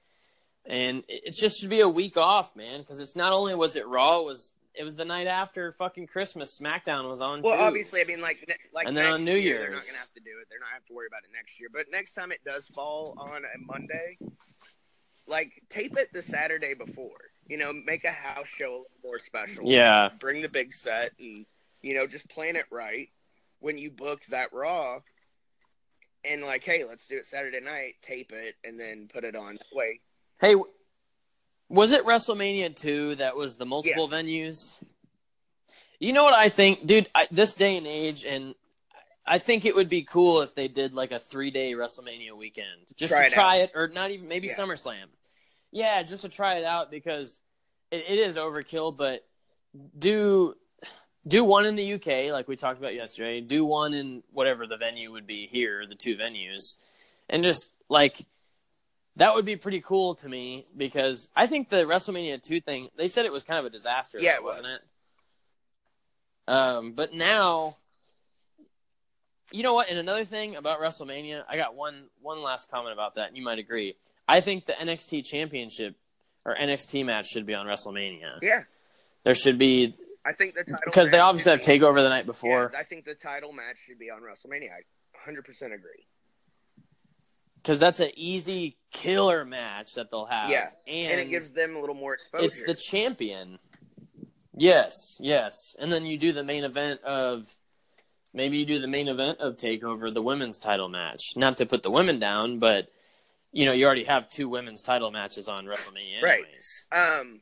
and it it just should be a week off, man. Because it's not only was it Raw, it was it was the night after fucking Christmas. SmackDown was on. Well, too. obviously, I mean, like, ne- like And then on New year, they're not gonna have to do it. They're not have to worry about it next year. But next time it does fall on a Monday, like tape it the Saturday before. You know, make a house show a little more special. Yeah. bring the big set, and you know, just plan it right when you book that Raw. And like, hey, let's do it Saturday night. Tape it and then put it on. that Way Hey, was it WrestleMania two that was the multiple Yes. venues? You know what I think, dude? I, this day and age, and I think it would be cool if they did like a three day WrestleMania weekend, just Try to it try out. it, or not even maybe Yeah. SummerSlam. Yeah, just to try it out because it, it is overkill. But do do one in the UK, like we talked about yesterday. Do one in whatever the venue would be here, the two venues, and just like that would be pretty cool to me because I think the WrestleMania two thing. They said it was kind of a disaster. Yeah, it was. wasn't it? Um, but now, you know what? And another thing about WrestleMania, I got one one last comment about that, and you might agree. I think the NXT Championship or NXT match should be on WrestleMania. yeah, There should be I think the title because they obviously have Takeover the night before. Yeah, I think the title match should be on WrestleMania. I 100 percent agree. Because that's an easy killer match that they'll have. Yeah, and, and it gives them a little more exposure. it's the champion. Yes, yes, and then you do the main event of maybe you do the main event of Takeover, the women's title match. Not to put the women down, but you know you already have two women's title matches on WrestleMania, Right. anyways. Um,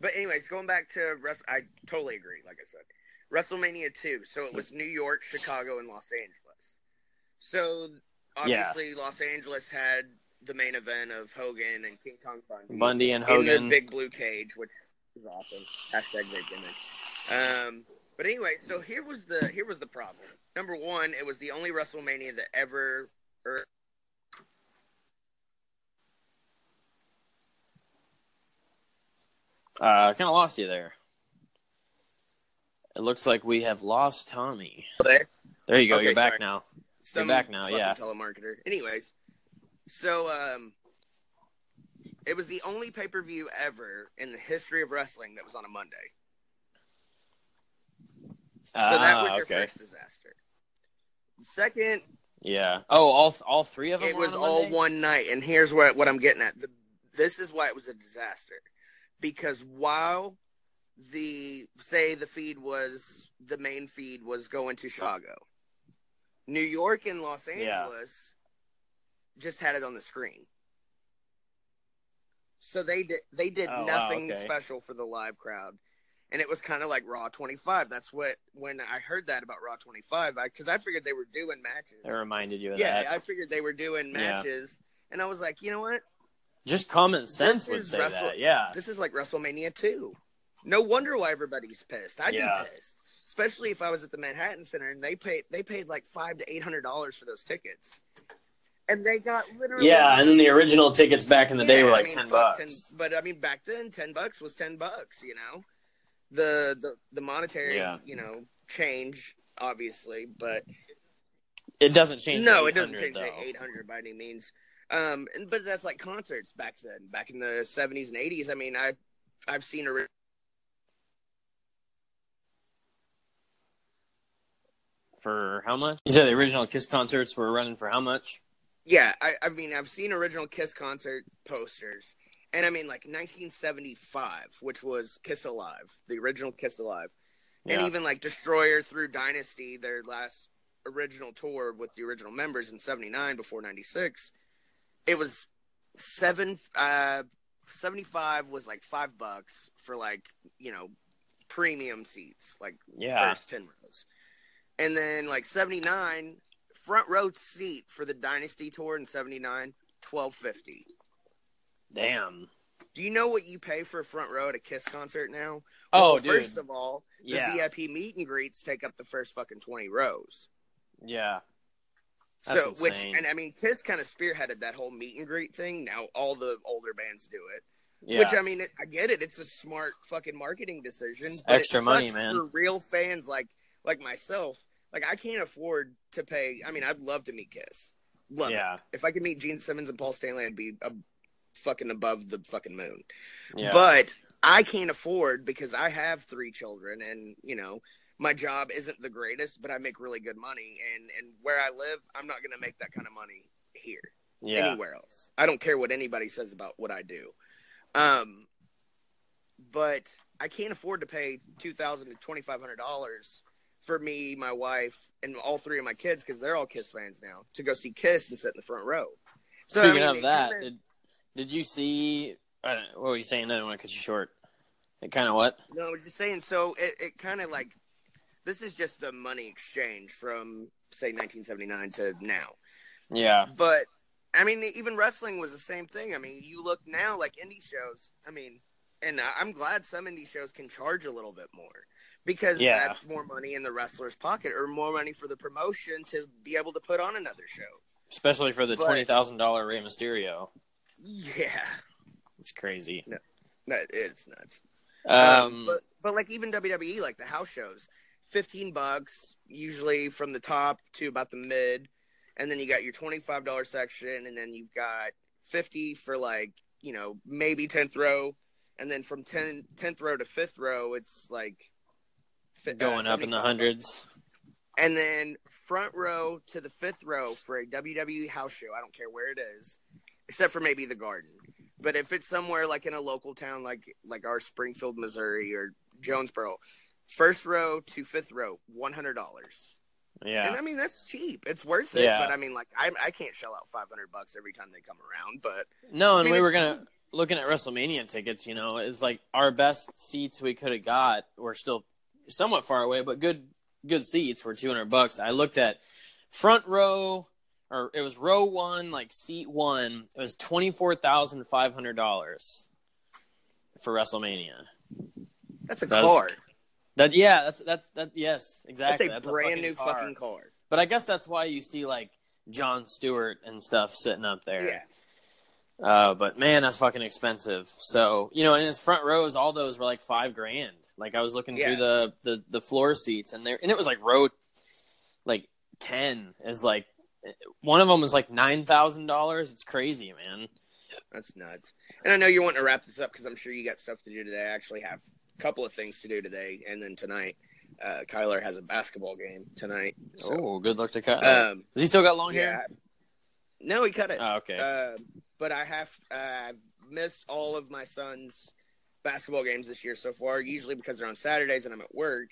but anyways, going back to Rest, I totally agree. Like I said, WrestleMania two. So it was New York, Chicago, and Los Angeles. So obviously, Los Angeles had the main event of Hogan and King Kong Bundy, Bundy and in Hogan. the big blue cage, which is awesome. Hashtag great gimmick. Um, but anyway, so here was the here was the problem. Number one, it was the only WrestleMania that ever. Er, Uh, kind of lost you there. It looks like we have lost Tommy. there. There you go. Okay, You're back sorry. now. Some back now, yeah. telemarketer. Anyways, so um, it was the only pay per view ever in the history of wrestling that was on a Monday. So that was Ah, your okay. first disaster. Second, Yeah. Oh, all all three of them. it was on all one night, and here's what what I'm getting at. The, this is why it was a disaster, because while the say the feed was the main feed was going to Chicago, New York and Los Yeah. Angeles just had it on the screen. So they did they did Oh, wow, nothing okay. special for the live crowd. And it was kind of like Raw 25. That's what when I heard that about Raw 25, I because I, figured they were doing matches. It reminded you of Yeah, that. I figured they were doing Yeah. matches, and I was like, you know what? Just common sense This would say Wrestle- that. Yeah. This is like WrestleMania 2. No wonder why everybody's pissed. I'd Yeah. be pissed, especially if I was at the Manhattan Center and they paid they paid like five to eight hundred dollars for those tickets, and they got literally Yeah, and then the original tickets back in the day Yeah, were I like mean, ten bucks. but I mean, back then, ten bucks was ten bucks. You know, the the the monetary Yeah. you know change obviously, but It doesn't change. no, it doesn't 800, change to 800 by any means. Um, and, but that's like concerts back then, back in the 70s and 80s. I mean, I I've seen a For how much? You said the original Kiss concerts were running for how much? yeah, I, I mean, I've seen original Kiss concert posters, and I mean, like 1975, which was Kiss Alive, the original Kiss Alive, and even like Destroyer through Dynasty, their last original tour with the original members in '79 before '96. It was seven uh 75 was like five bucks for like you know premium seats, like Yeah. first 10 rows, and then like 79 front row seat for the Dynasty tour in 79, 1250. Damn. Do you know what you pay for a front row at a Kiss concert now? Oh, Well, dude. First of all, the Yeah. VIP meet and greets take up the first fucking 20 rows. Yeah. so, That's which, and I mean, Kiss kind of spearheaded that whole meet and greet thing. Now all the older bands do it. Yeah. Which I mean, it, I get it. It's a smart fucking marketing decision. It's but it extra money, man. For real fans like like myself, like I can't afford to pay. I mean, I'd love to meet Kiss. Love it. Yeah. If I could meet Gene Simmons and Paul Stanley, I'd be a fucking above the fucking moon. yeah. But I can't afford because I have three children, and you know my job isn't the greatest, but I make really good money, and and where I live, I'm not going to make that kind of money here yeah. anywhere else. I don't care what anybody says about what I do. Um, but I can't afford to pay two thousand to twenty five hundred dollars for me, my wife, and all three of my kids because they're all Kiss fans now to go see Kiss and sit in the front row. So, I Speaking mean, of that, did, did you see? Uh, what were you saying? I don't want to cut you short. It kind of what? No, I was just saying. So it, it kind of like this is just the money exchange from say 1979 to now. Yeah. But I mean, even wrestling was the same thing. I mean, you look now like indie shows. I mean, and I'm glad some indie shows can charge a little bit more because Yeah. that's more money in the wrestler's pocket or more money for the promotion to be able to put on another show. Especially for the But- twenty thousand dollar Rey Mysterio. Yeah, It's crazy. that it's nuts. Um, but but like even WWE, like the house shows, fifteen bucks usually from the top to about the mid, and then you got your twenty five dollar section, and then you've got fifty for like you know maybe tenth row, and then from 10, 10th row to fifth row, it's like Uh, going up in the hundreds. and then front row to the fifth row for a WWE house show. I don't care where it is, except for maybe the Garden. But if it's somewhere like in a local town, like like our Springfield, Missouri, or Jonesboro, first row to fifth row, one hundred dollars. Yeah. And I mean that's cheap. It's worth it. Yeah. But I mean, like I I can't shell out five hundred bucks every time they come around. But No, I and mean, we were gonna looking at WrestleMania tickets. You know, it was like our best seats we could have got were still somewhat far away, but good good seats were two hundred bucks. I looked at front row, or it was row one, like seat one. It was twenty four thousand five hundred dollars for WrestleMania. that's a That's- car. That yeah, that's that's that yes, exactly. That's a That's brand fucking new car. fucking car. But I guess that's why you see like Jon Stewart and stuff sitting up there. Yeah. Uh, but man, that's fucking expensive. So you know, in his front rows, all those were like five grand. Like I was looking Yeah. through the, the the floor seats, and there, and it was like row like ten is like one of them was like nine thousand dollars. It's crazy, man. That's nuts. And I know you're wanting to wrap this up because I'm sure you got stuff to do today. I actually have a couple of things to do today, and then tonight, uh, Kyler has a basketball game tonight. So, oh, good luck to cut. um, Has he still got long yeah. hair? No, he cut it. Oh, okay. Uh, but I have uh, I've missed all of my son's basketball games this year so far. Usually because they're on Saturdays and I'm at work.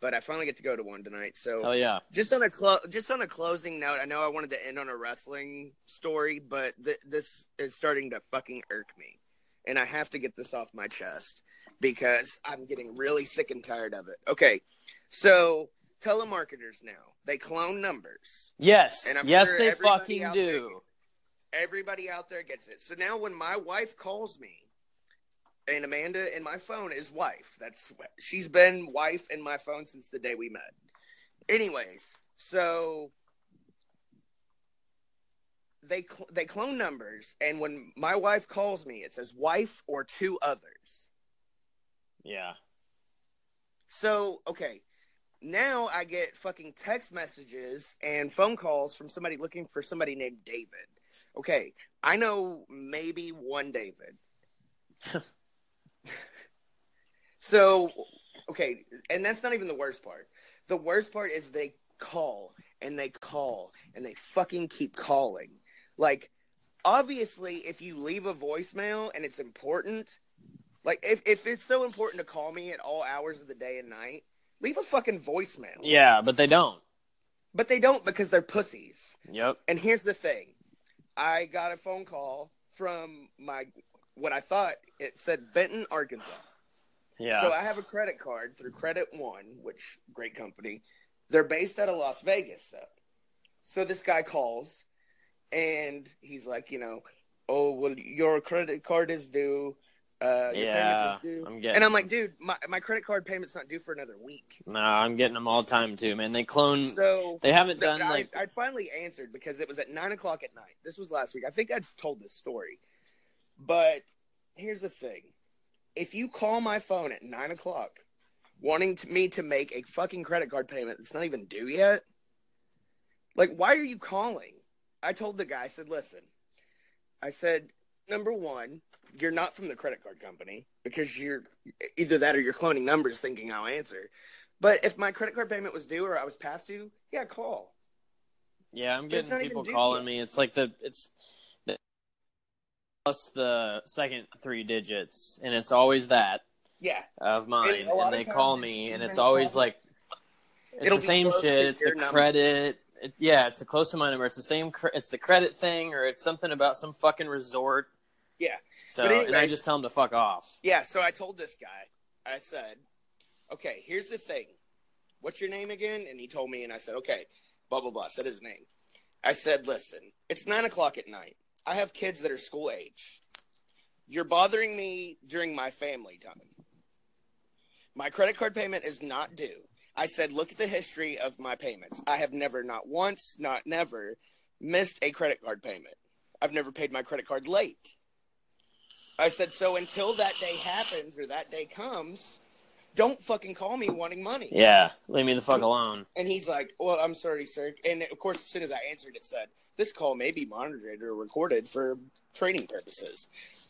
But I finally get to go to one tonight. So Hell yeah. just on a clo- just on a closing note, I know I wanted to end on a wrestling story, but th- this is starting to fucking irk me, and I have to get this off my chest because I'm getting really sick and tired of it. Okay, so telemarketers now they clone numbers. Yes. And I'm yes, sure they fucking do. Everybody out there gets it. So now when my wife calls me, and Amanda in my phone is wife. That's she's been wife in my phone since the day we met. Anyways, so they cl- they clone numbers, and when my wife calls me, it says wife or two others. Yeah. So okay, now I get fucking text messages and phone calls from somebody looking for somebody named David. Okay, I know maybe one David. so, okay, and that's not even the worst part. The worst part is they call and they call and they fucking keep calling. Like, obviously, if you leave a voicemail and it's important, like if, if it's so important to call me at all hours of the day and night, leave a fucking voicemail. Yeah, but they don't. But they don't because they're pussies. Yep. And here's the thing I got a phone call from my what I thought it said Benton, Arkansas. Yeah. So I have a credit card through Credit One, which great company. They're based out of Las Vegas though. So this guy calls and he's like, you know, oh well your credit card is due. Uh, Yeah. I'm getting and I'm like, dude, my, my credit card payment's not due for another week. no, I'm getting them all the time too, man. They clone. So They haven't done I, like. I finally answered because it was at nine o'clock at night. This was last week. I think I told this story, but here's the thing: if you call my phone at nine o'clock, wanting to, me to make a fucking credit card payment that's not even due yet, like, why are you calling? I told the guy, I said, listen, I said, number one, you're not from the credit card company because you're either that or you're cloning numbers thinking I'll answer. But if my credit card payment was due or I was past due, yeah, call. Yeah, I'm getting people calling yet. me. It's like the it's the, plus the second three digits, and it's always that Yeah. of mine. And And, they call me, and it's always like it's It'll the same shit. It's the number. credit. It's yeah, it's the close to my number. It's the same. cre- It's the credit thing, or it's something about some fucking resort. Yeah. So, But and I just tell him to fuck off. Yeah, so I told this guy, I said, okay, here's the thing. What's your name again? And he told me, and I said, okay, blah, blah, blah. Said his name. I said, listen, it's nine o'clock at night. I have kids that are school age. You're bothering me during my family time. My credit card payment is not due. I said, look at the history of my payments. I have never, not once, not never, missed a credit card payment. I've never paid my credit card late. I said, so until that day happens or that day comes, don't fucking call me wanting money. Yeah, leave me the fuck alone. And he's like, well, I'm sorry, sir. And of course, as soon as I answered, it said, this call may be monitored or recorded for training purposes.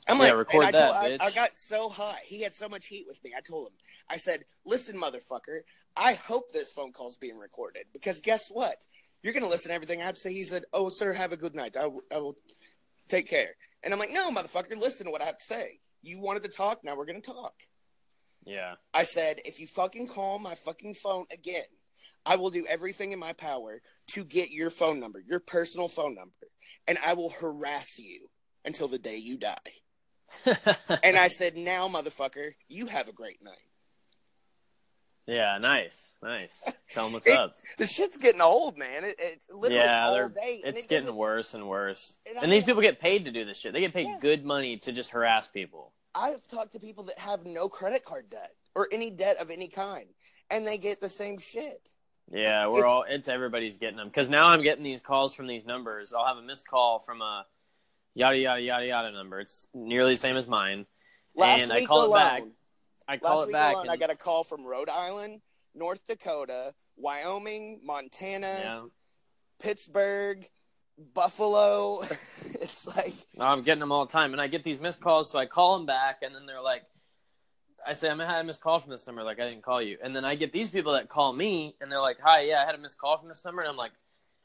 I'm Yeah, like, record I, that, told, I- bitch. I got so hot. He had so much heat with me. I told him, I said, listen, motherfucker, I hope this phone call's being recorded because guess what? You're going to listen to everything I have to say. He said, oh, sir, have a good night. I, w- I will take care. And I'm like, no, motherfucker, listen to what I have to say. You wanted to talk. Now we're going to talk. Yeah, I said, if you fucking call my fucking phone again, I will do everything in my power to get your phone number, your personal phone number, and I will harass you until the day you die. And I said, now, motherfucker, you have a great night. Yeah, nice, nice. Tell them what's It- up. The shit's getting old, man. It, it's literally yeah, all day. it's it getting worse and worse. And And these people get paid to do this shit. They get paid Yeah. good money to just harass people. I've talked to people that have no credit card debt or any debt of any kind, and they get the same shit. Yeah, we're It's- all. It's everybody's getting them because now I'm getting these calls from these numbers. I'll have a missed call from a yada yada yada yada number. It's nearly the same as mine, and I call alone, it back. I call last it back. and, I got a call from Rhode Island, North Dakota, Wyoming, Montana, yeah, Pittsburgh, Buffalo. it's like I'm getting them all the time, and I get these missed calls. So I call them back, and then they're like, I say, I'm had a missed call from this number. Like I didn't call you, and then I get these people that call me, and they're like, Hi, yeah, I had a missed call from this number, and I'm like,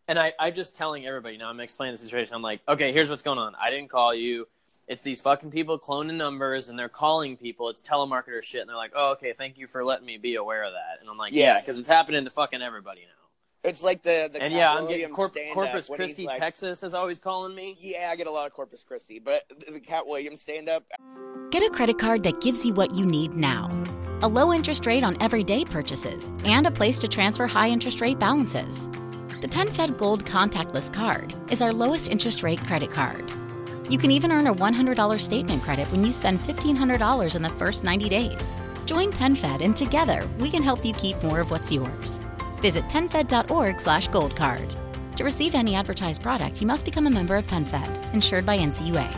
and I I just telling everybody now. I'm explaining the situation. I'm like, okay, here's what's going on. I didn't call you. It's these fucking people cloning numbers, and they're calling people. It's telemarketer shit, and they're like, oh, okay, thank you for letting me be aware of that. And I'm like, Yeah. yeah, because it's happening to fucking everybody now. it's like the the and Cat yeah, I'm Williams getting Corp- Corpus Christi, like- Texas, is always calling me. Yeah, I get a lot of Corpus Christi, but the Katt Williams stand up. Get a credit card that gives you what you need now a low interest rate on everyday purchases, and a place to transfer high interest rate balances. The PenFed Gold Contactless Card is our lowest interest rate credit card. You can even earn a $100 statement credit when you spend $1,500 in the first 90 days. Join PenFed and together we can help you keep more of what's yours. Visit penfed.org slash goldcard. To receive any advertised product, you must become a member of PenFed, insured by NCUA.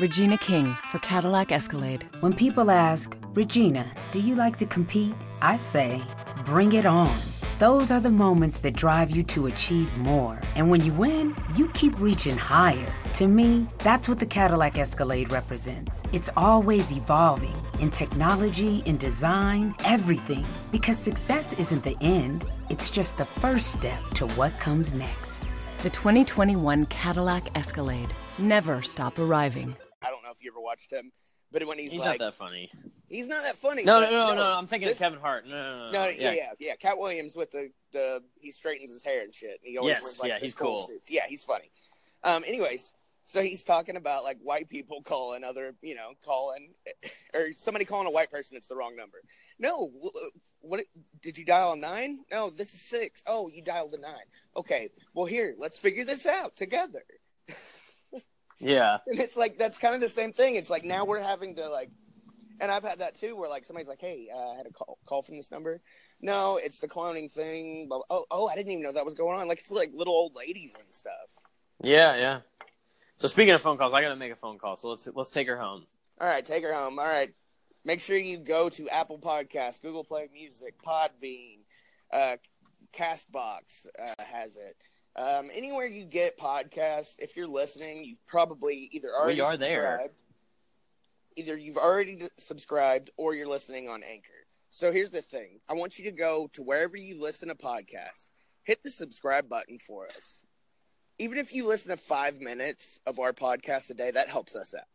Regina King for Cadillac Escalade. When people ask, Regina, do you like to compete? I say, bring it on. Those are the moments that drive you to achieve more. And when you win, you keep reaching higher. To me, that's what the Cadillac Escalade represents. It's always evolving in technology, in design, everything. Because success isn't the end, it's just the first step to what comes next. The 2021 Cadillac Escalade. Never stop arriving. I don't know if you ever watched him, but when he's, He's like, not that funny. he's not that funny. No, no, but no, no, I'm thinking this- of Kevin Hart. No, no, no. No, yeah, yeah, yeah. Katt Williams with the the he straightens his hair and shit. And he always Yes, wears like yeah, he's cool cool. Suits. Yeah, he's funny. Um, anyways, So he's talking about like white people calling other, you know, calling or somebody calling a white person. It's the wrong number. No, what did you dial a nine? No, this is six. Oh, you dialed a nine. Okay, well here, let's figure this out together. Yeah. And it's like that's kind of the same thing. It's like now we're having to like, and I've had that too, where like somebody's like, "Hey, uh, I had a call call from this number." No, it's the cloning thing. Blah, blah. Oh, oh, I didn't even know that was going on. Like it's like little old ladies and stuff. Yeah, yeah. So speaking of phone calls, I got to make a phone call. So let's let's take her home. All right, take her home. All right, make sure you go to Apple Podcasts, Google Play Music, Podbean, uh, Castbox uh, has it. Um, anywhere you get podcasts, if you're listening, you probably either already We are there. either you've already subscribed or you're listening on Anchor. So here's the thing: I want you to go to wherever you listen to podcasts, hit the subscribe button for us. Even if you listen to five minutes of our podcast a day, that helps us out.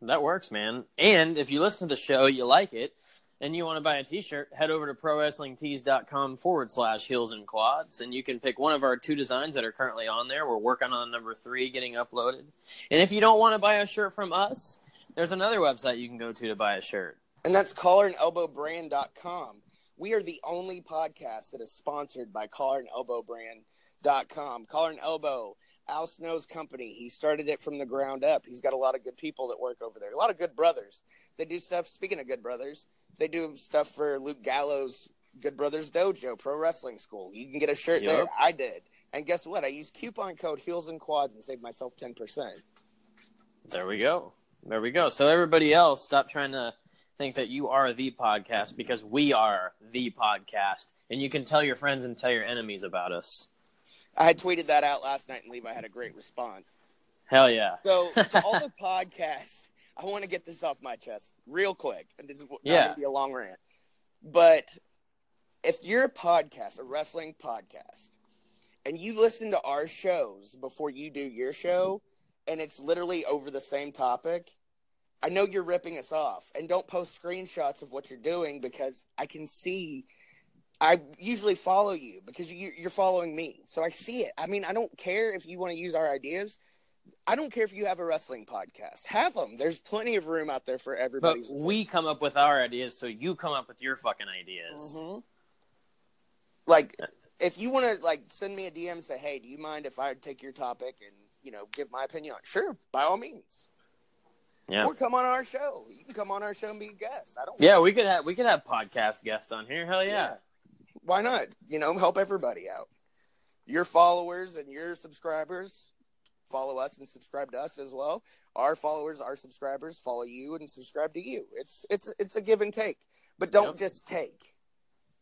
That works, man. And if you listen to the show, you like it, and you want to buy a T-shirt, head over to prowrestlingtees.com forward slash heels and quads, and you can pick one of our two designs that are currently on there. We're working on number three getting uploaded. And if you don't want to buy a shirt from us, there's another website you can go to to buy a shirt. and that's collarandelbowbrand.com. We are the only podcast that is sponsored by collarandelbowbrand.com. Collar and Elbow, Al Snow's company. He started it from the ground up. He's got a lot of good people that work over there. A lot of good brothers. They do stuff, speaking of good brothers, they do stuff for Luke Gallows Good Brothers Dojo, Pro Wrestling School. You can get a shirt there. I did. And guess what? I used coupon code Heels and Quads and saved myself 10%. There we go. There we go. So everybody else, stop trying to think that you are the podcast because we are the podcast, and you can tell your friends and tell your enemies about us. I had tweeted that out last night and Levi had a great response. Hell yeah. So to all the podcasts, I want to get this off my chest real quick. And this is Yeah. going to be a long rant. But if you're a podcast, a wrestling podcast, and you listen to our shows before you do your show, and it's literally over the same topic, I know you're ripping us off. And don't post screenshots of what you're doing because I can see. I usually follow you because you're following me. So I see it. I mean, I don't care if you want to use our ideas. I don't care if you have a wrestling podcast. Have them. There's plenty of room out there for everybody. But we come up with our ideas, so you come up with your fucking ideas. Mhm. Like, if you want to like send me a DM and say, "Hey, do you mind if I take your topic and you know give my opinion on?" it? Sure, by all means. Yeah. Or come on our show. You can come on our show and be a guest. I don't. Yeah, we could have we could have podcast guests on here. Hell yeah. Why not? You know, help everybody out. Your followers and your subscribers follow us and subscribe to us as well. Our followers, our subscribers follow you and subscribe to you. It's it's it's a give and take, but don't Yep. just take.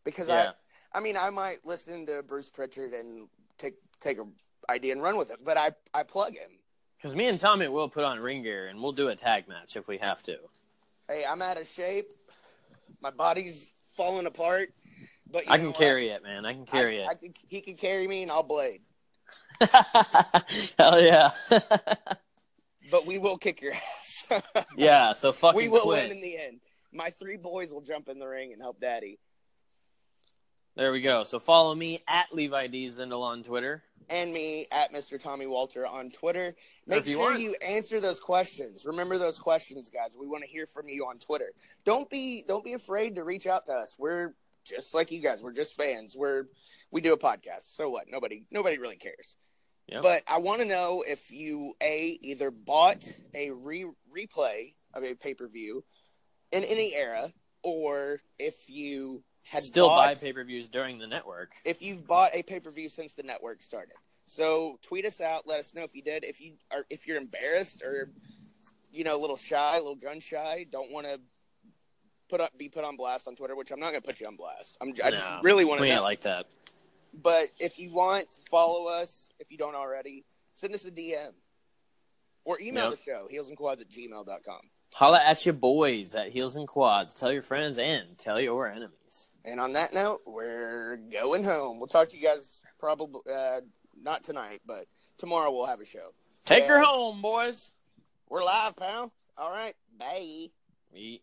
Because Yeah. I, I mean, I might listen to Bruce Pritchard and take take a idea and run with it, but I I plug him. Because me and Tommy will put on ring gear and we'll do a tag match if we have to. Hey, I'm out of shape. My body's falling apart. But you I know can what? carry it, man. I can carry I, I can, he can carry me, and I'll blade. Hell yeah. But we will kick your ass. yeah, so fucking we will quit. win in the end. My three boys will jump in the ring and help Daddy. There we go. So follow me at Levi D Zindel on Twitter. And me at Mr. Tommy Walter on Twitter. Make you sure want- you answer those questions. Remember those questions, guys. We want to hear from you on Twitter. Don't be don't be afraid to reach out to us. We're just like you guys. We're just fans. We're we do a podcast. So what? Nobody nobody really cares. Yep. But I want to know if you a either bought a re- replay of a pay per view in any era, or if you had Still buy pay per views during the network. if you've bought a pay per view since the network started. So tweet us out. Let us know if you did. If you are if you're embarrassed or you know a little shy, a little gun shy, don't want to put up be put on blast on Twitter. Which I'm not going to put you on blast. I'm I just really want to We know. ain't like that. But if you want, follow us. If you don't already, send us a DM or email Yep. the show, heelsandquads at gmail.com. Holla at your boys at Heels and Quads. Tell your friends and tell your enemies. And on that note, we're going home. We'll talk to you guys probably uh, not tonight, but tomorrow we'll have a show. Take Yeah. her home, boys. We're live, pal. All right. Bye. Eat.